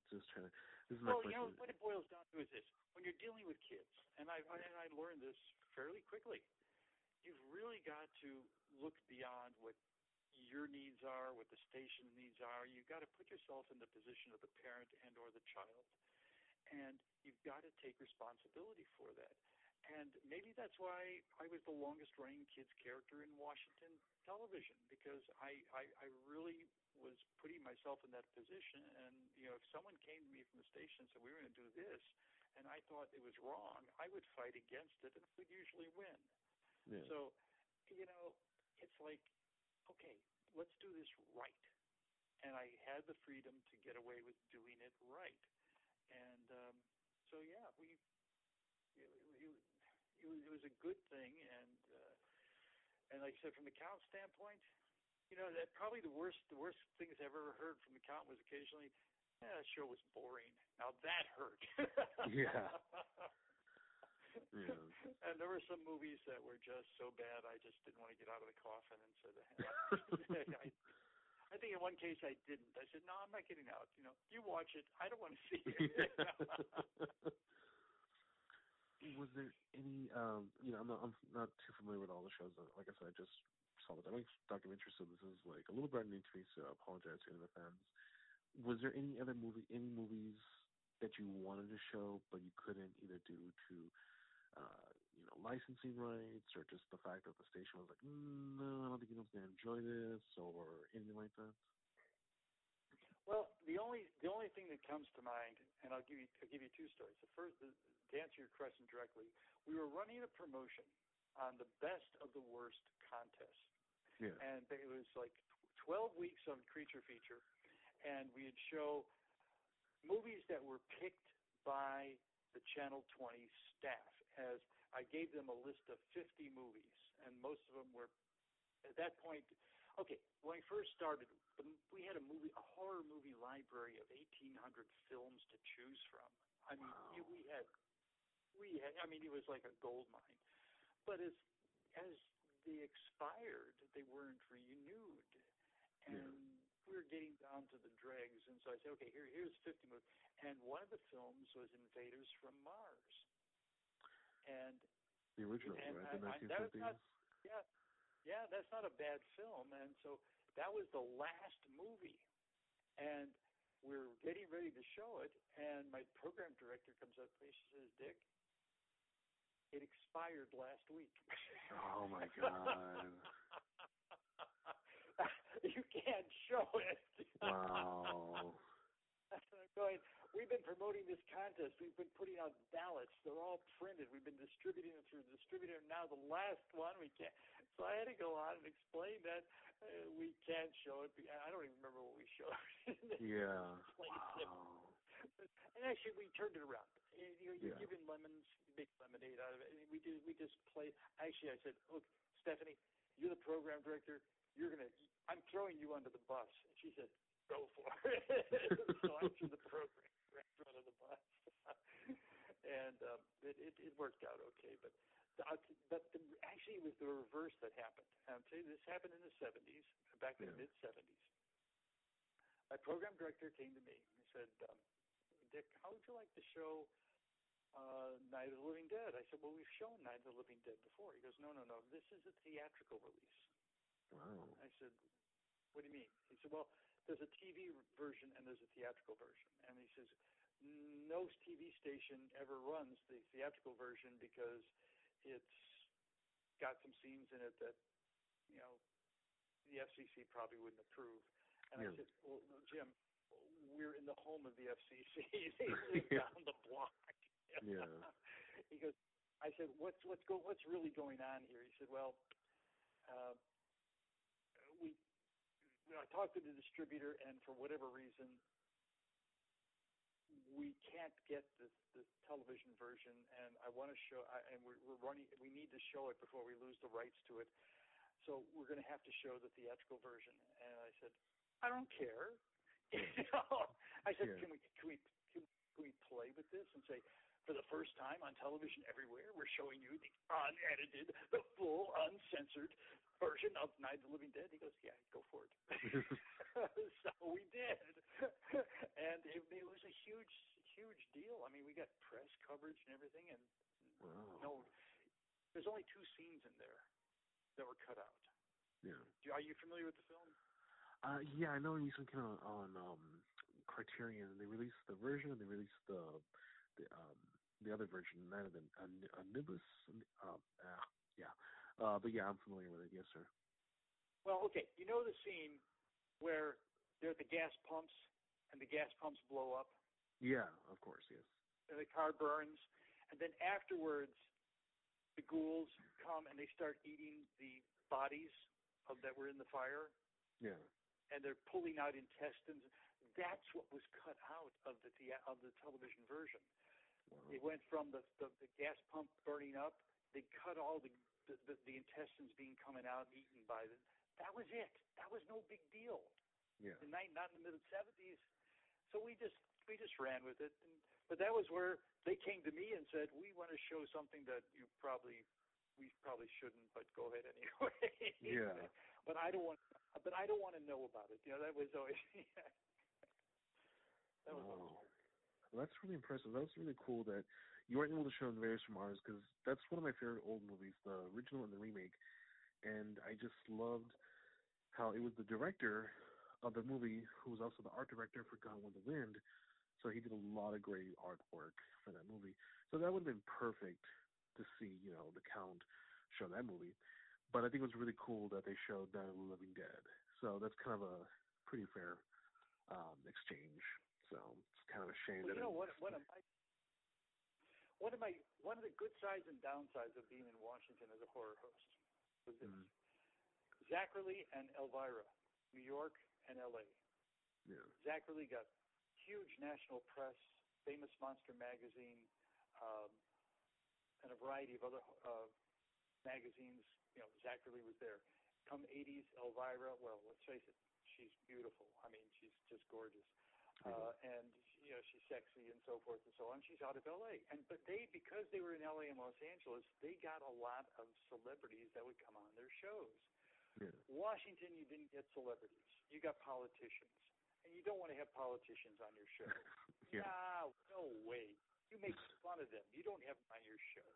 just trying to this is my Well, you know what it boils down to is this: when you're dealing with kids, and I, I and I learned this fairly quickly. You've really got to look beyond what your needs are, what the station needs are. You've got to put yourself in the position of the parent and or the child, and you've got to take responsibility for that. And maybe that's why I was the longest running kids character in Washington television because I, I I really was putting myself in that position. And you know if someone came to me from the station and said we were going to do this and I thought it was wrong I would fight against it and would usually win. Yeah. So you know it's like okay let's do this right. And I had the freedom to get away with doing it right. And um so yeah we it, was, it was a good thing and uh and like I said from the count standpoint you know that probably the worst the worst things I've ever heard from the count was occasionally yeah, that show was boring. Now that hurt. Yeah. Yeah. And there were some movies that were just so bad I just didn't want to get out of the coffin and said I, I think in one case I didn't. I said, No, I'm not getting out. You know, you watch it. I don't want to see it. Was there any um you know I'm not I'm not too familiar with all the shows like I said I just saw the documentary so this is like a little brand new to me so I apologize to the fans. Was there any other movie any movies that you wanted to show but you couldn't either due to uh you know licensing rights or just the fact that the station was like mm, no I don't think anyone's gonna enjoy this or anything like that the only the only thing that comes to mind, and I'll give you I'll give you two stories. The first, the, to answer your question directly, we were running a promotion on the best of the worst contest, yeah and it was like 12 weeks of creature feature, and we'd show movies that were picked by the Channel 20 staff. As I gave them a list of 50 movies, and most of them were at that point. Okay, when I first started, we had a movie, a horror movie library of 1,800 films to choose from. I mean, Wow. we had we had, I mean, it was like a gold mine. But as as they expired, they weren't renewed, and yeah. we were getting down to the dregs. And so I said, okay, here here's 50 movies, and one of the films was Invaders from Mars, and the original, and right? I, the 1950s. not, yeah, yeah, that's not a bad film, and so that was the last movie, and we're getting ready to show it, and my program director comes up to me. She says, "Dick, it expired last week." Oh my god! you can't show it. Wow. going, we've been promoting this contest. We've been putting out ballots. They're all printed. We've been distributing them through the distributor. Now the last one we can't. So I had to go on and explain that uh, we can't show it. I don't even remember what we showed. yeah. wow. And actually, we turned it around. You know, you're yeah. giving lemons, you make lemonade out of it. And we did. We just played. Actually, I said, look, Stephanie, you're the program director. You're gonna. I'm throwing you under the bus. And she said, go for it. so I threw the program front of the bus, and um, it, it it worked out okay. But but the, actually, it was the reverse that happened. I'll tell you, this happened in the 70s, back in yeah. the mid 70s. My program director came to me and said, um, "Dick, how would you like to show?" Uh, Night of the Living Dead. I said, well, we've shown Night of the Living Dead before. He goes, no, no, no. This is a theatrical release. Wow. I said, what do you mean? He said, well, there's a TV version and there's a theatrical version. And he says, no TV station ever runs the theatrical version because it's got some scenes in it that, you know, the FCC probably wouldn't approve. And yeah. I said, well, Jim, we're in the home of the FCC. they live down the block. yeah. He goes, I said, what's what's go what's really going on here? He said, well, uh, we I talked to the distributor, and for whatever reason, we can't get the the television version, and I want to show, I, and we're, we're running. We need to show it before we lose the rights to it. So we're going to have to show the theatrical version. And I said, I don't care. you know? I said, can we can we can, can we play with this and say, for the first time on television everywhere, we're showing you the unedited, the full, uncensored version of Night of the Living Dead. He goes, yeah, go for it. so we did, and it, it was a huge, huge deal. I mean, we got press coverage and everything, and Wow. no, there's only two scenes in there that were cut out. Yeah. Do, are you familiar with the film? Uh, yeah, I know it recently came out on um, Criterion. They released the version and they released the the um the other version, of the An- Anubis. Uh, uh, yeah, uh, but yeah, I'm familiar with it. Yes, sir. Well, okay. You know the scene where they're at the gas pumps and the gas pumps blow up Yeah, of course. Yes. and the car burns, and then afterwards, the ghouls come and they start eating the bodies of that were in the fire, Yeah. and they're pulling out intestines. That's what was cut out of the of the television version. Wow. It went from the, the the gas pump burning up. They cut all the the, the the intestines being coming out, eaten by the. That was it. That was no big deal. Yeah. the night, not in the mid seventies. So we just we just ran with it, and, but that was where they came to me and said, "We want to show something that you probably we probably shouldn't, but go ahead anyway." Yeah. but I don't want, but I don't want to know about it. You know, that was always that was always Well, that's really impressive. That was really cool that you weren't able to show Invaders from Mars because that's one of my favorite old movies, the original and the remake. And I just loved how it was the director of the movie who was also the art director for Gone with the Wind. So he did a lot of great artwork for that movie. So that would have been perfect to see, you know, the Count show that movie. But I think it was really cool that they showed Night of the Living Dead. So that's kind of a pretty fair um, exchange. So it's kind of a shame Well, that you know it, what? One of my one of my one of the good sides and downsides of being in Washington as a horror host was this: Mhm. Zacherley and Elvira, New York and L.A. yeah, Zacherley got huge national press, famous Monster magazine, um, and a variety of other uh, magazines. You know, Zacherley was there. Come 80s, Elvira. Well, let's face it, she's beautiful. I mean, she's just gorgeous. Uh, and you know she's sexy and so forth and so on. She's out of L.A. and but they because they were in L.A. and Los Angeles, they got a lot of celebrities that would come on their shows. Yeah. Washington, you didn't get celebrities. You got politicians, and you don't want to have politicians on your show. Yeah. No, no way. You make fun of them. You don't have them on your show.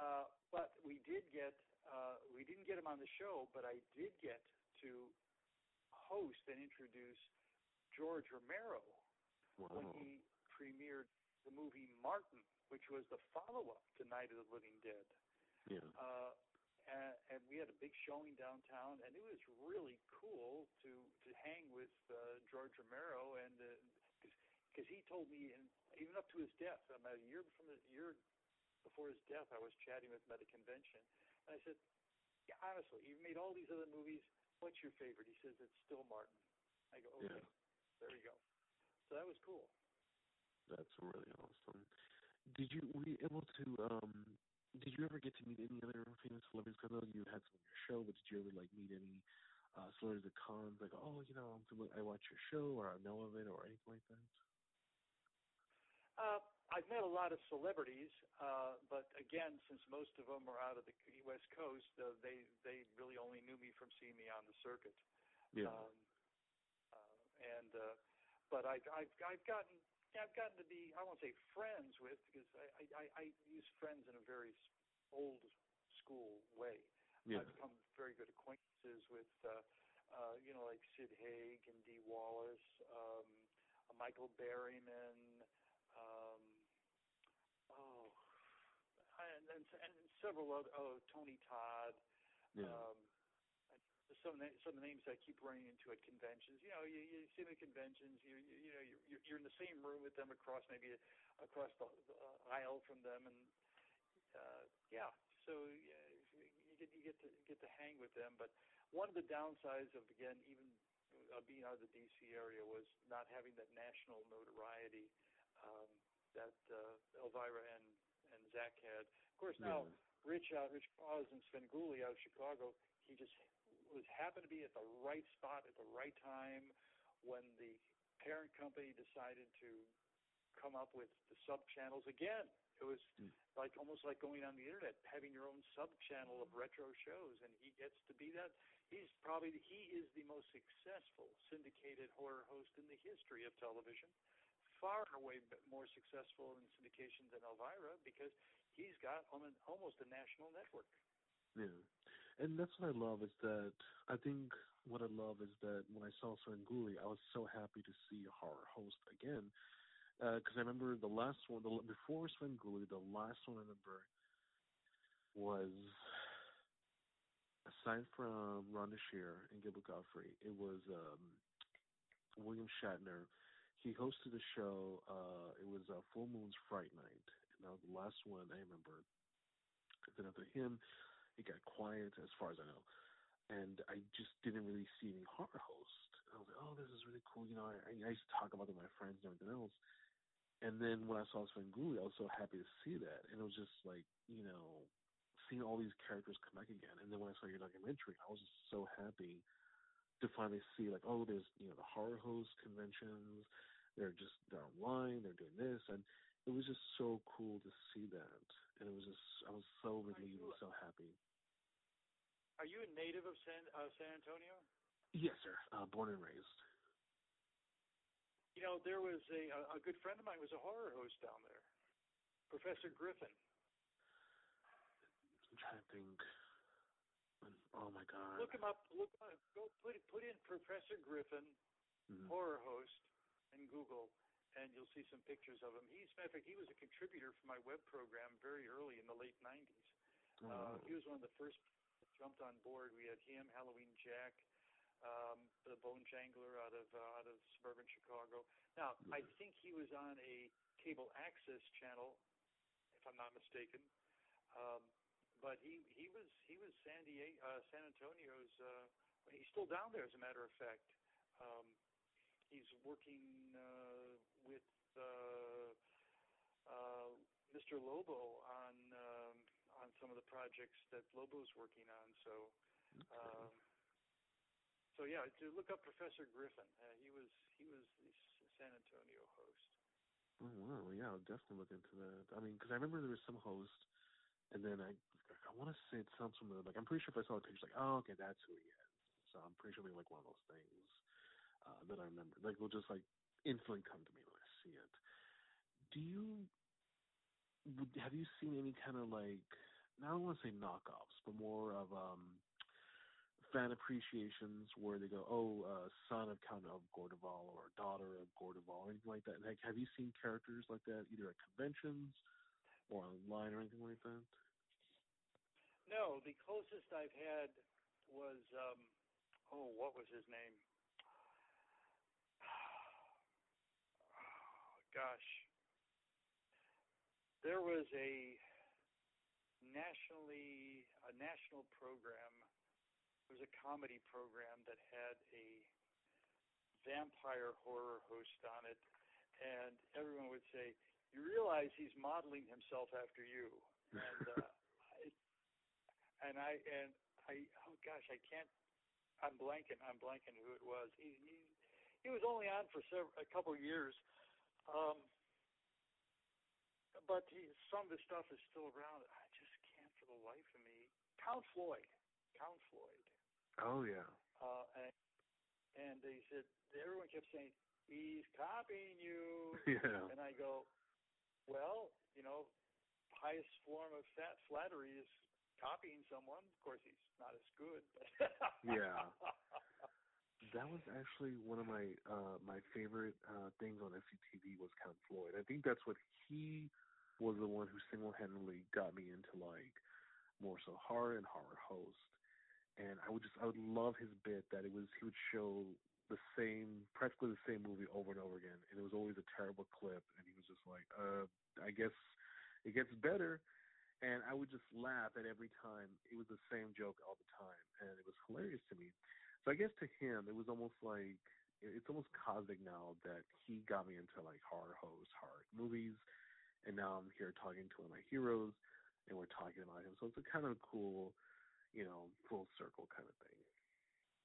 Uh, but we did get uh, we didn't get him on the show, but I did get to host and introduce George Romero Wow. when he premiered the movie Martin, which was the follow-up to Night of the Living Dead. Yeah. Uh, and, and we had a big showing downtown, and it was really cool to to hang with uh, George Romero, and because he told me, and even up to his death, um, a year from the year before his death, I was chatting with him at a convention, and I said, yeah, honestly, you've made all these other movies. What's your favorite? He says it's still Martin. I go, okay, Yeah. there you go. So that was cool. That's really awesome. Did you were you able to um did you ever get to meet any other famous celebrities? 'Cause I know you had some on your show, but did you ever like meet any uh celebrities at cons like, oh, you know, I'm fami- I watch your show or I know of it or anything like that? Uh, I've met a lot of celebrities, uh, but again, since most of them are out of the West Coast, uh, they they really only knew me from seeing me on the circuit. Yeah. Um, uh, and uh, but I, I've I've gotten I've gotten to be I won't say friends with because I I, I use friends in a very old school way. yeah. I've become very good acquaintances with uh, uh, you know like Sid Haig and Dee Wallace, um, uh, Michael Berryman, um, oh, and, and and several other oh Tony Todd. yeah. Um, some na- some of the names I keep running into at conventions. You know, you, you see them at conventions. You you, you know you're you're in the same room with them across maybe across the, the aisle from them, and uh, yeah. So yeah, you get you get to get to hang with them. But one of the downsides of again even uh, being out of the D.C. area was not having that national notoriety um, that uh, Elvira and and Zach had. Of course, now yeah. Rich out, Rich Koz and Svengoolie out of Chicago, he just was happened to be at the right spot at the right time when the parent company decided to come up with the sub channels again. It was Mm. like almost like going on the internet, having your own sub channel of retro shows, and he gets to be that. He's probably he is the most successful syndicated horror host in the history of television. Far and away more successful in syndication than Elvira because he's got on an, almost a national network. Yeah, and that's what I love is that I think what I love is that when I saw Svengoolie, I was so happy to see horror host again because I remember the last one, the before Svengoolie, the last one I remember was aside from Rhonda Shear and Gilbert Gottfried, it was um William Shatner. He hosted a show. uh It was uh, Full Moon's Fright Night, and that was the last one I remember. Then after him, it got quiet as far as I know. And I just didn't really see any horror host. I was like, oh, this is really cool. You know, I, I used to talk about it with my friends and everything else. And then when I saw Svengoolie, I was so happy to see that. And it was just like, you know, seeing all these characters come back again. And then when I saw your documentary, I was just so happy to finally see, like, oh, there's, you know, the horror host conventions. They're just, they're online. They're doing this. And it was just so cool to see that. And it was just, I was so relieved and so happy. Are you a native of San uh, San Antonio? Yes, sir. Uh, born and raised. You know, there was a a good friend of mine was a horror host down there, Professor Griffin. I'm trying to think. Oh my God. Look him up. Look, uh, go put put in Professor Griffin Mhm. horror host in Google, and you'll see some pictures of him. He's, a matter of fact, he was a contributor for my web program very early in the late '90s. Oh, Uh, he was one of the first that jumped on board. We had him, Halloween Jack, um, the Bone Jangler out of uh, out of suburban Chicago. Now, I think he was on a cable access channel, if I'm not mistaken. Um, but he he was he was San Diego, uh, San Antonio's. Uh, he's still down there, as a matter of fact. Um, he's working uh, with uh, uh, Mr. Lobo on um, on some of the projects that Lobo's working on. So, um, so yeah, to look up Professor Griffin. Uh, he was he was the San Antonio host. Oh wow, yeah, I'll definitely look into that. I mean, because I remember there was some host, and then I, I want to say it sounds familiar. Like I'm pretty sure if I saw the picture, like, oh, okay, that's who he is. So I'm pretty sure it'll be like one of those things uh, that I remember. Like, will just like instantly come to me see it. Do you have you seen any kind of like? I don't want to say knockoffs, but more of um fan appreciations where they go, oh, uh, son of Count of Gore de Vol or daughter of Gore de Vol, or anything like that. Like, have you seen characters like that either at conventions or online or anything like that? No, the closest I've had was, um, oh, what was his name? Gosh, there was a nationally a national program it was a comedy program that had a vampire horror host on it, and everyone would say, "You realize he's modeling himself after you." And uh, I, and I and I oh gosh, I can't. I'm blanking. I'm blanking who it was. He he, he was only on for several, a couple of years. Um, but he, some of the stuff is still around. I just can't for the life of me. Count Floyd. Count Floyd. Oh yeah. Uh, and, and they said everyone kept saying he's copying you. Yeah. And I go, well, you know, highest form of fat flattery is copying someone. Of course, he's not as good. But yeah. That was actually one of my uh my favorite uh things on SCTV was Count Floyd. I think that's what he was the one who single handedly got me into like more so horror and horror host. And I would just I would love his bit that it was he would show the same practically the same movie over and over again and it was always a terrible clip and he was just like uh I guess it gets better. And I would just laugh at every time. It was the same joke all the time and it was hilarious to me so I guess to him it was almost like it's almost cosmic now that he got me into like horror hosts horror movies and now I'm here talking to one of my heroes and we're talking about him so it's a kind of cool you know, full circle kind of thing.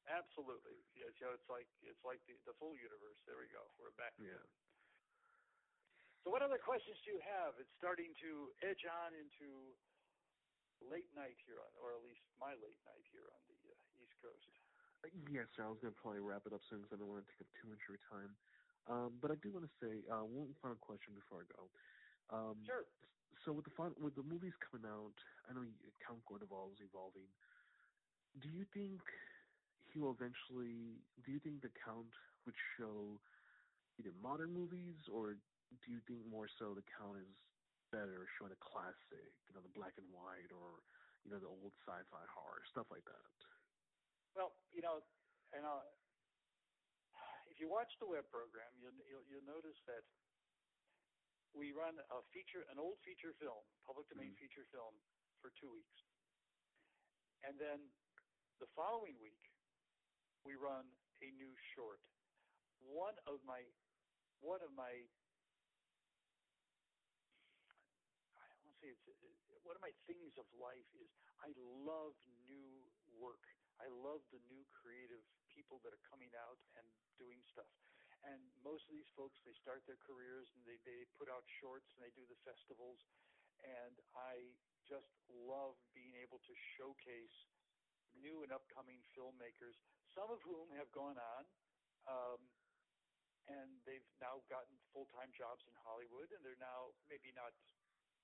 Absolutely. Yeah, so it's like it's like the the full universe. There we go. We're back. Yeah. So what other questions do you have? It's starting to edge on into late night here on, or at least my late night here on the uh, East Coast. Yes, sir. I was going to probably wrap it up soon because I don't want to take up too much of your time. Um, but I do want to say uh, one final question before I go. Um, sure. So with the fun, with the movies coming out, I know Count Gore de Vol is evolving. Do you think he will eventually? Do you think the Count would show either modern movies, or do you think more so the Count is better showing a classic, you know, the black and white, or you know, the old sci-fi horror stuff like that? Well, you know, and uh, if you watch the web program, you'll, you'll you'll notice that we run a feature, an old feature film, public domain mm-hmm. feature film, for two weeks, and then the following week we run a new short. One of my, one of my, I won't say it's one of my things of life is I love new work. I love the new creative people that are coming out and doing stuff. And most of these folks they start their careers and they they put out shorts and they do the festivals. And I just love being able to showcase new and upcoming filmmakers some of whom have gone on um and they've now gotten full-time jobs in Hollywood and they're now maybe not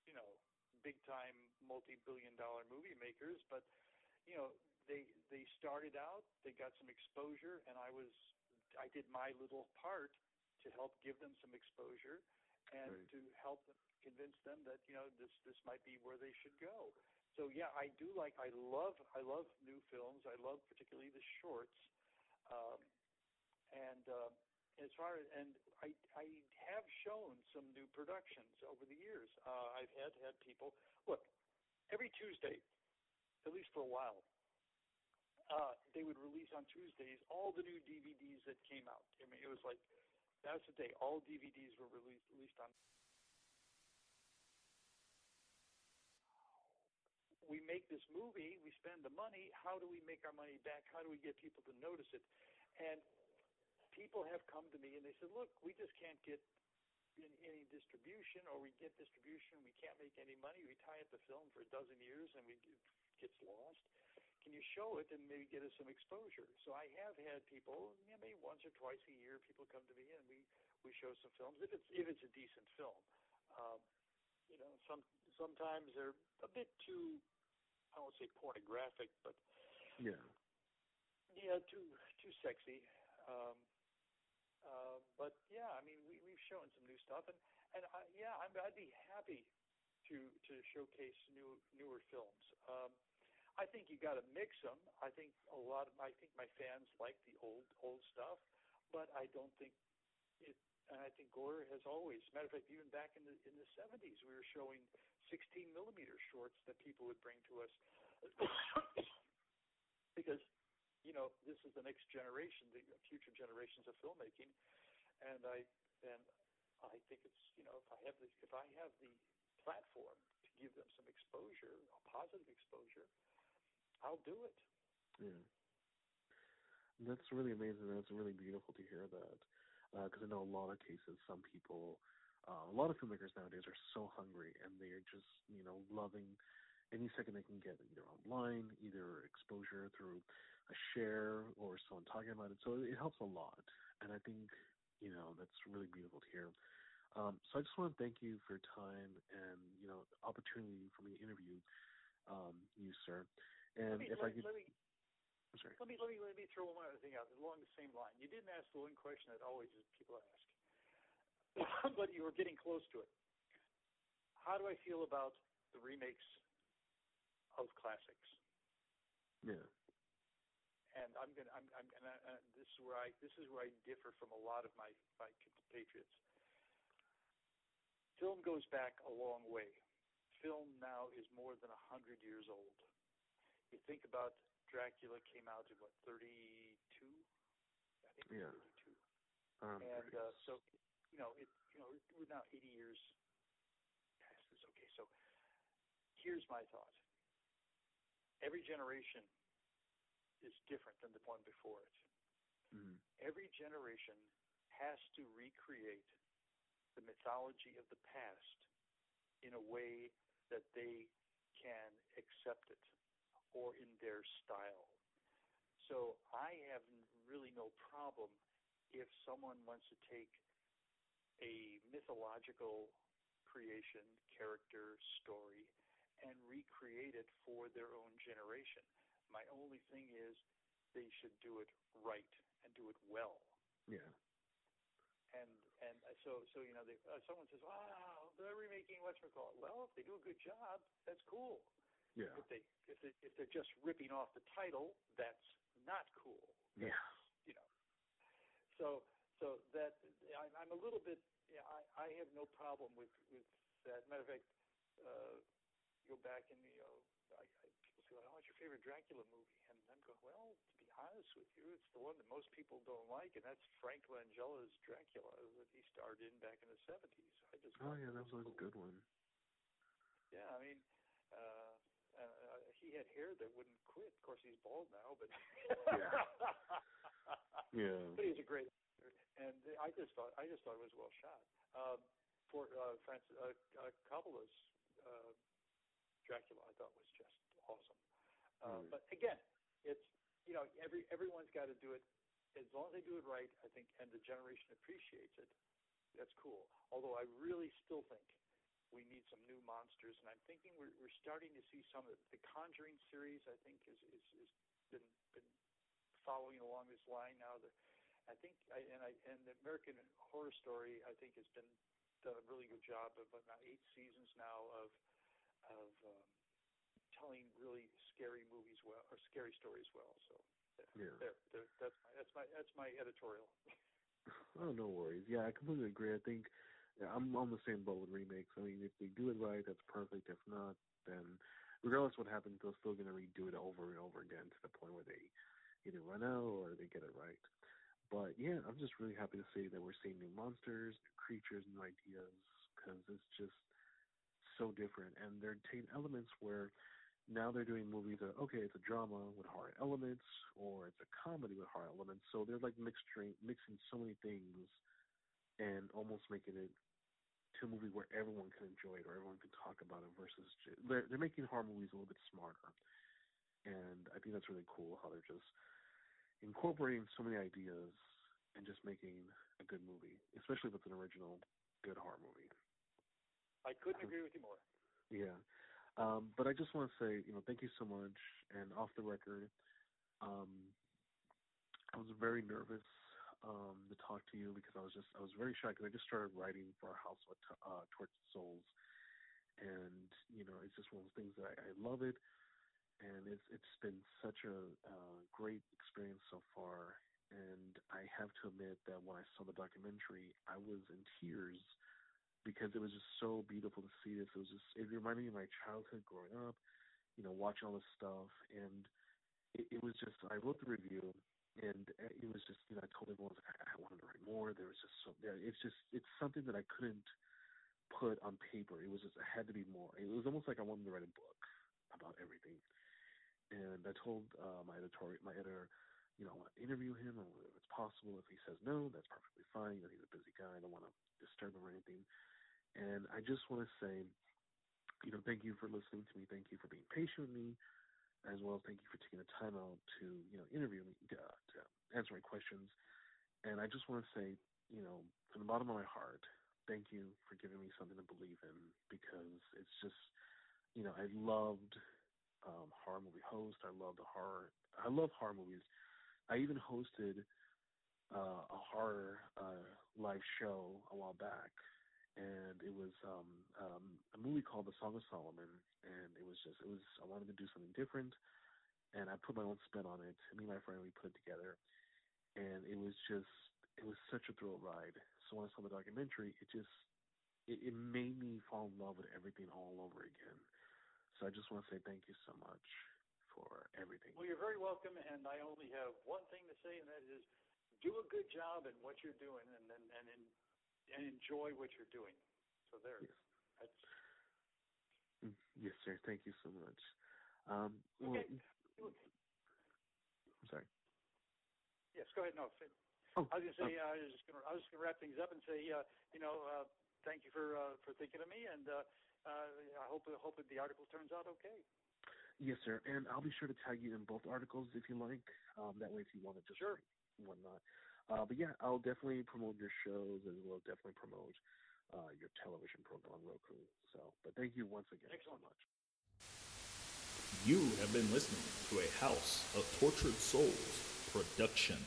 you know big time multi-billion dollar movie makers but you know they they started out they got some exposure and I was I did my little part to help give them some exposure and right. to help them convince them that you know this this might be where they should go. So yeah, I do like I love I love new films. I love particularly the shorts. Um, and uh, as far as and I I have shown some new productions over the years. Uh, I've had had people look every Tuesday, at least for a while uh, they would release on Tuesdays all the new DVDs that came out. I mean, it was like that's the day all DVDs were released released on. We make this movie, we spend the money. How do we make our money back? How do we get people to notice it? And people have come to me and they said, "Look, we just can't get any distribution, or we get distribution, we can't make any money. We tie up the film for a dozen years, and we it gets lost. Can you show it and maybe get us some exposure? So I have had people, you know, maybe once or twice a year, people come to me and we we show some films if it's if it's a decent film. Um, you know, some sometimes they're a bit too I won't say pornographic, but yeah, yeah, too too sexy. Um, uh, but yeah, I mean, we we've shown some new stuff, and and I, yeah, I'm, I'd be happy to to showcase new newer films. Um, I think you got to mix them. I think a lot of I think my fans like the old old stuff, but I don't think it. And I think Gore has always. Matter of fact, even back in the in the 70s, we were showing 16 millimeter shorts that people would bring to us because you know, this is the next generation, the future generations of filmmaking, and I and I think it's you know if I have the if I have the platform to give them some exposure, a positive exposure, I'll do it. Yeah, that's really amazing. That's really beautiful to hear that because uh, I know a lot of cases, some people. Uh, a lot of filmmakers nowadays are so hungry and they're just, you know, loving any second they can get either online, either exposure through a share or someone talking about it. So it helps a lot. And I think, you know, that's really beautiful to hear. Um, so I just want to thank you for your time and, you know, opportunity for me to interview um, you, sir. And me, if let, I could. Let me, I'm sorry. Let me, let me, let me throw one other thing out along the same line. You didn't ask the one question that always people ask, but you were getting close to it. How do I feel about the remakes of classics. Yeah. And I'm gonna, I'm, I'm, and I, uh, this is where I, this is where I differ from a lot of my my compatriots. Film goes back a long way. Film now is more than a hundred years old. You think about Dracula came out in what 32? I think yeah. 32. Um, and uh, so, you know, it, you know, we're now 80 years past this. Okay, so here's my thought every generation is different than the one before it. Mm-hmm. Every generation has to recreate the mythology of the past in a way that they can accept it or in their style. So I have really no problem if someone wants to take a mythological creation, character, story, and recreate it for their own generation. My only thing is they should do it right and do it well. Yeah. And and so so you know they, uh, someone says, "Wow, they're remaking what's it." Well, if they do a good job, that's cool. Yeah. If they if they if they're just ripping off the title, that's not cool. Yeah. You know. So so that I, I'm a little bit. I I have no problem with with that. Matter of fact, uh, go back and you know, I, I, people say, well, "What's your favorite Dracula movie?" And I'm going, "Well, to be honest with you, it's the one that most people don't like, and that's Frank Langella's Dracula that he starred in back in the '70s." I just oh yeah, that was cool. a good one. Yeah, I mean, had hair that wouldn't quit. Of course, he's bald now, but yeah, yeah. But he's a great, actor. and I just thought I just thought it was well shot. Um, for uh, Francis uh, uh, Coppola's uh, Dracula, I thought was just awesome. Uh, mm. But again, it's you know every everyone's got to do it as long as they do it right. I think, and the generation appreciates it. That's cool. Although I really still think we need some new monsters, and I'm thinking we're we're starting to see some of the Conjuring series. I think is is, is been been following along this line now. The I think I, and I and the American Horror Story I think has been done a really good job of about eight seasons now of of um, telling really scary movies well or scary stories well. So yeah, there, there, that's my that's my that's my editorial. oh, no worries. Yeah, I completely agree. I think yeah, I'm on the same boat with remakes. I mean, if they do it right, that's perfect. If not, then regardless what happens, they're still going to redo it over and over again to the point where they either run out or they get it right. But yeah, I'm just really happy to see that we're seeing new monsters, new creatures, new ideas, because it's just so different, and they're taking elements where now they're doing movies that okay, it's a drama with horror elements, or it's a comedy with horror elements. So they're like mixing mixing so many things, and almost making it to a movie where everyone can enjoy it or everyone can talk about it versus they're they're making horror movies a little bit smarter, and I think that's really cool how they're just incorporating so many ideas and just making a good movie, especially if it's an original good horror movie. I couldn't agree with you more. Yeah. Um, but I just want to say, you know, thank you so much. And off the record, um, I was very nervous um, to talk to you because I was just I was very shy because I just started writing for house of uh, Tortured Souls, and you know, it's just one of those things that I, I love it, and it's it's been such a uh, great experience so far. And I have to admit that when I saw the documentary, I was in tears because it was just so beautiful to see this. It was just it reminded me of my childhood growing up, you know, watching all this stuff, and it was just I wrote the review, and it was just you know I told everyone I, I wanted to write more. There was just so yeah, it's just it's something that I couldn't put on paper. It was just it had to be more. It was almost like I wanted to write a book about everything, and I told uh, my editor my editor. You know, I want to interview him, if it's possible. If he says no, that's perfectly fine. You know, he's a busy guy. I don't want to disturb him or anything. And I just want to say, you know, thank you for listening to me. Thank you for being patient with me, as well as thank you for taking the time out to, you know, interview me, uh, to answer my questions. And I just want to say, you know, from the bottom of my heart, thank you for giving me something to believe in because it's just, you know, I loved um, horror movie host. I love the horror. I love horror movies. I even hosted uh, a horror uh, live show a while back and it was um um a movie called The Song of Solomon and it was just it was I wanted to do something different and I put my own spin on it. Me and my friend we put it together and it was just it was such a thrill ride. So when I saw the documentary it just it, it made me fall in love with everything all over again. So I just want to say thank you so much for everything. Well, you're very welcome, and I only have one thing to say, and that is, do a good job in what you're doing, and and and, and and enjoy what you're doing. So there. Yes. That's... Mm, yes, sir. Thank you so much. Um, well, okay. I'm sorry. Yes, go ahead. No. Oh, I was gonna say uh, uh, I was just gonna I was gonna wrap things up and say uh, you know uh, thank you for uh, for thinking of me and uh, uh, I hope hope that the article turns out okay. Yes, sir. And I'll be sure to tag you in both articles if you like. Um, that way, if you want to just sure. whatnot. Uh, but yeah, I'll definitely promote your shows as well. Definitely promote uh, your television program on Roku. So, but thank you once again Excellent. so much. You have been listening to a House of Tortured Souls production.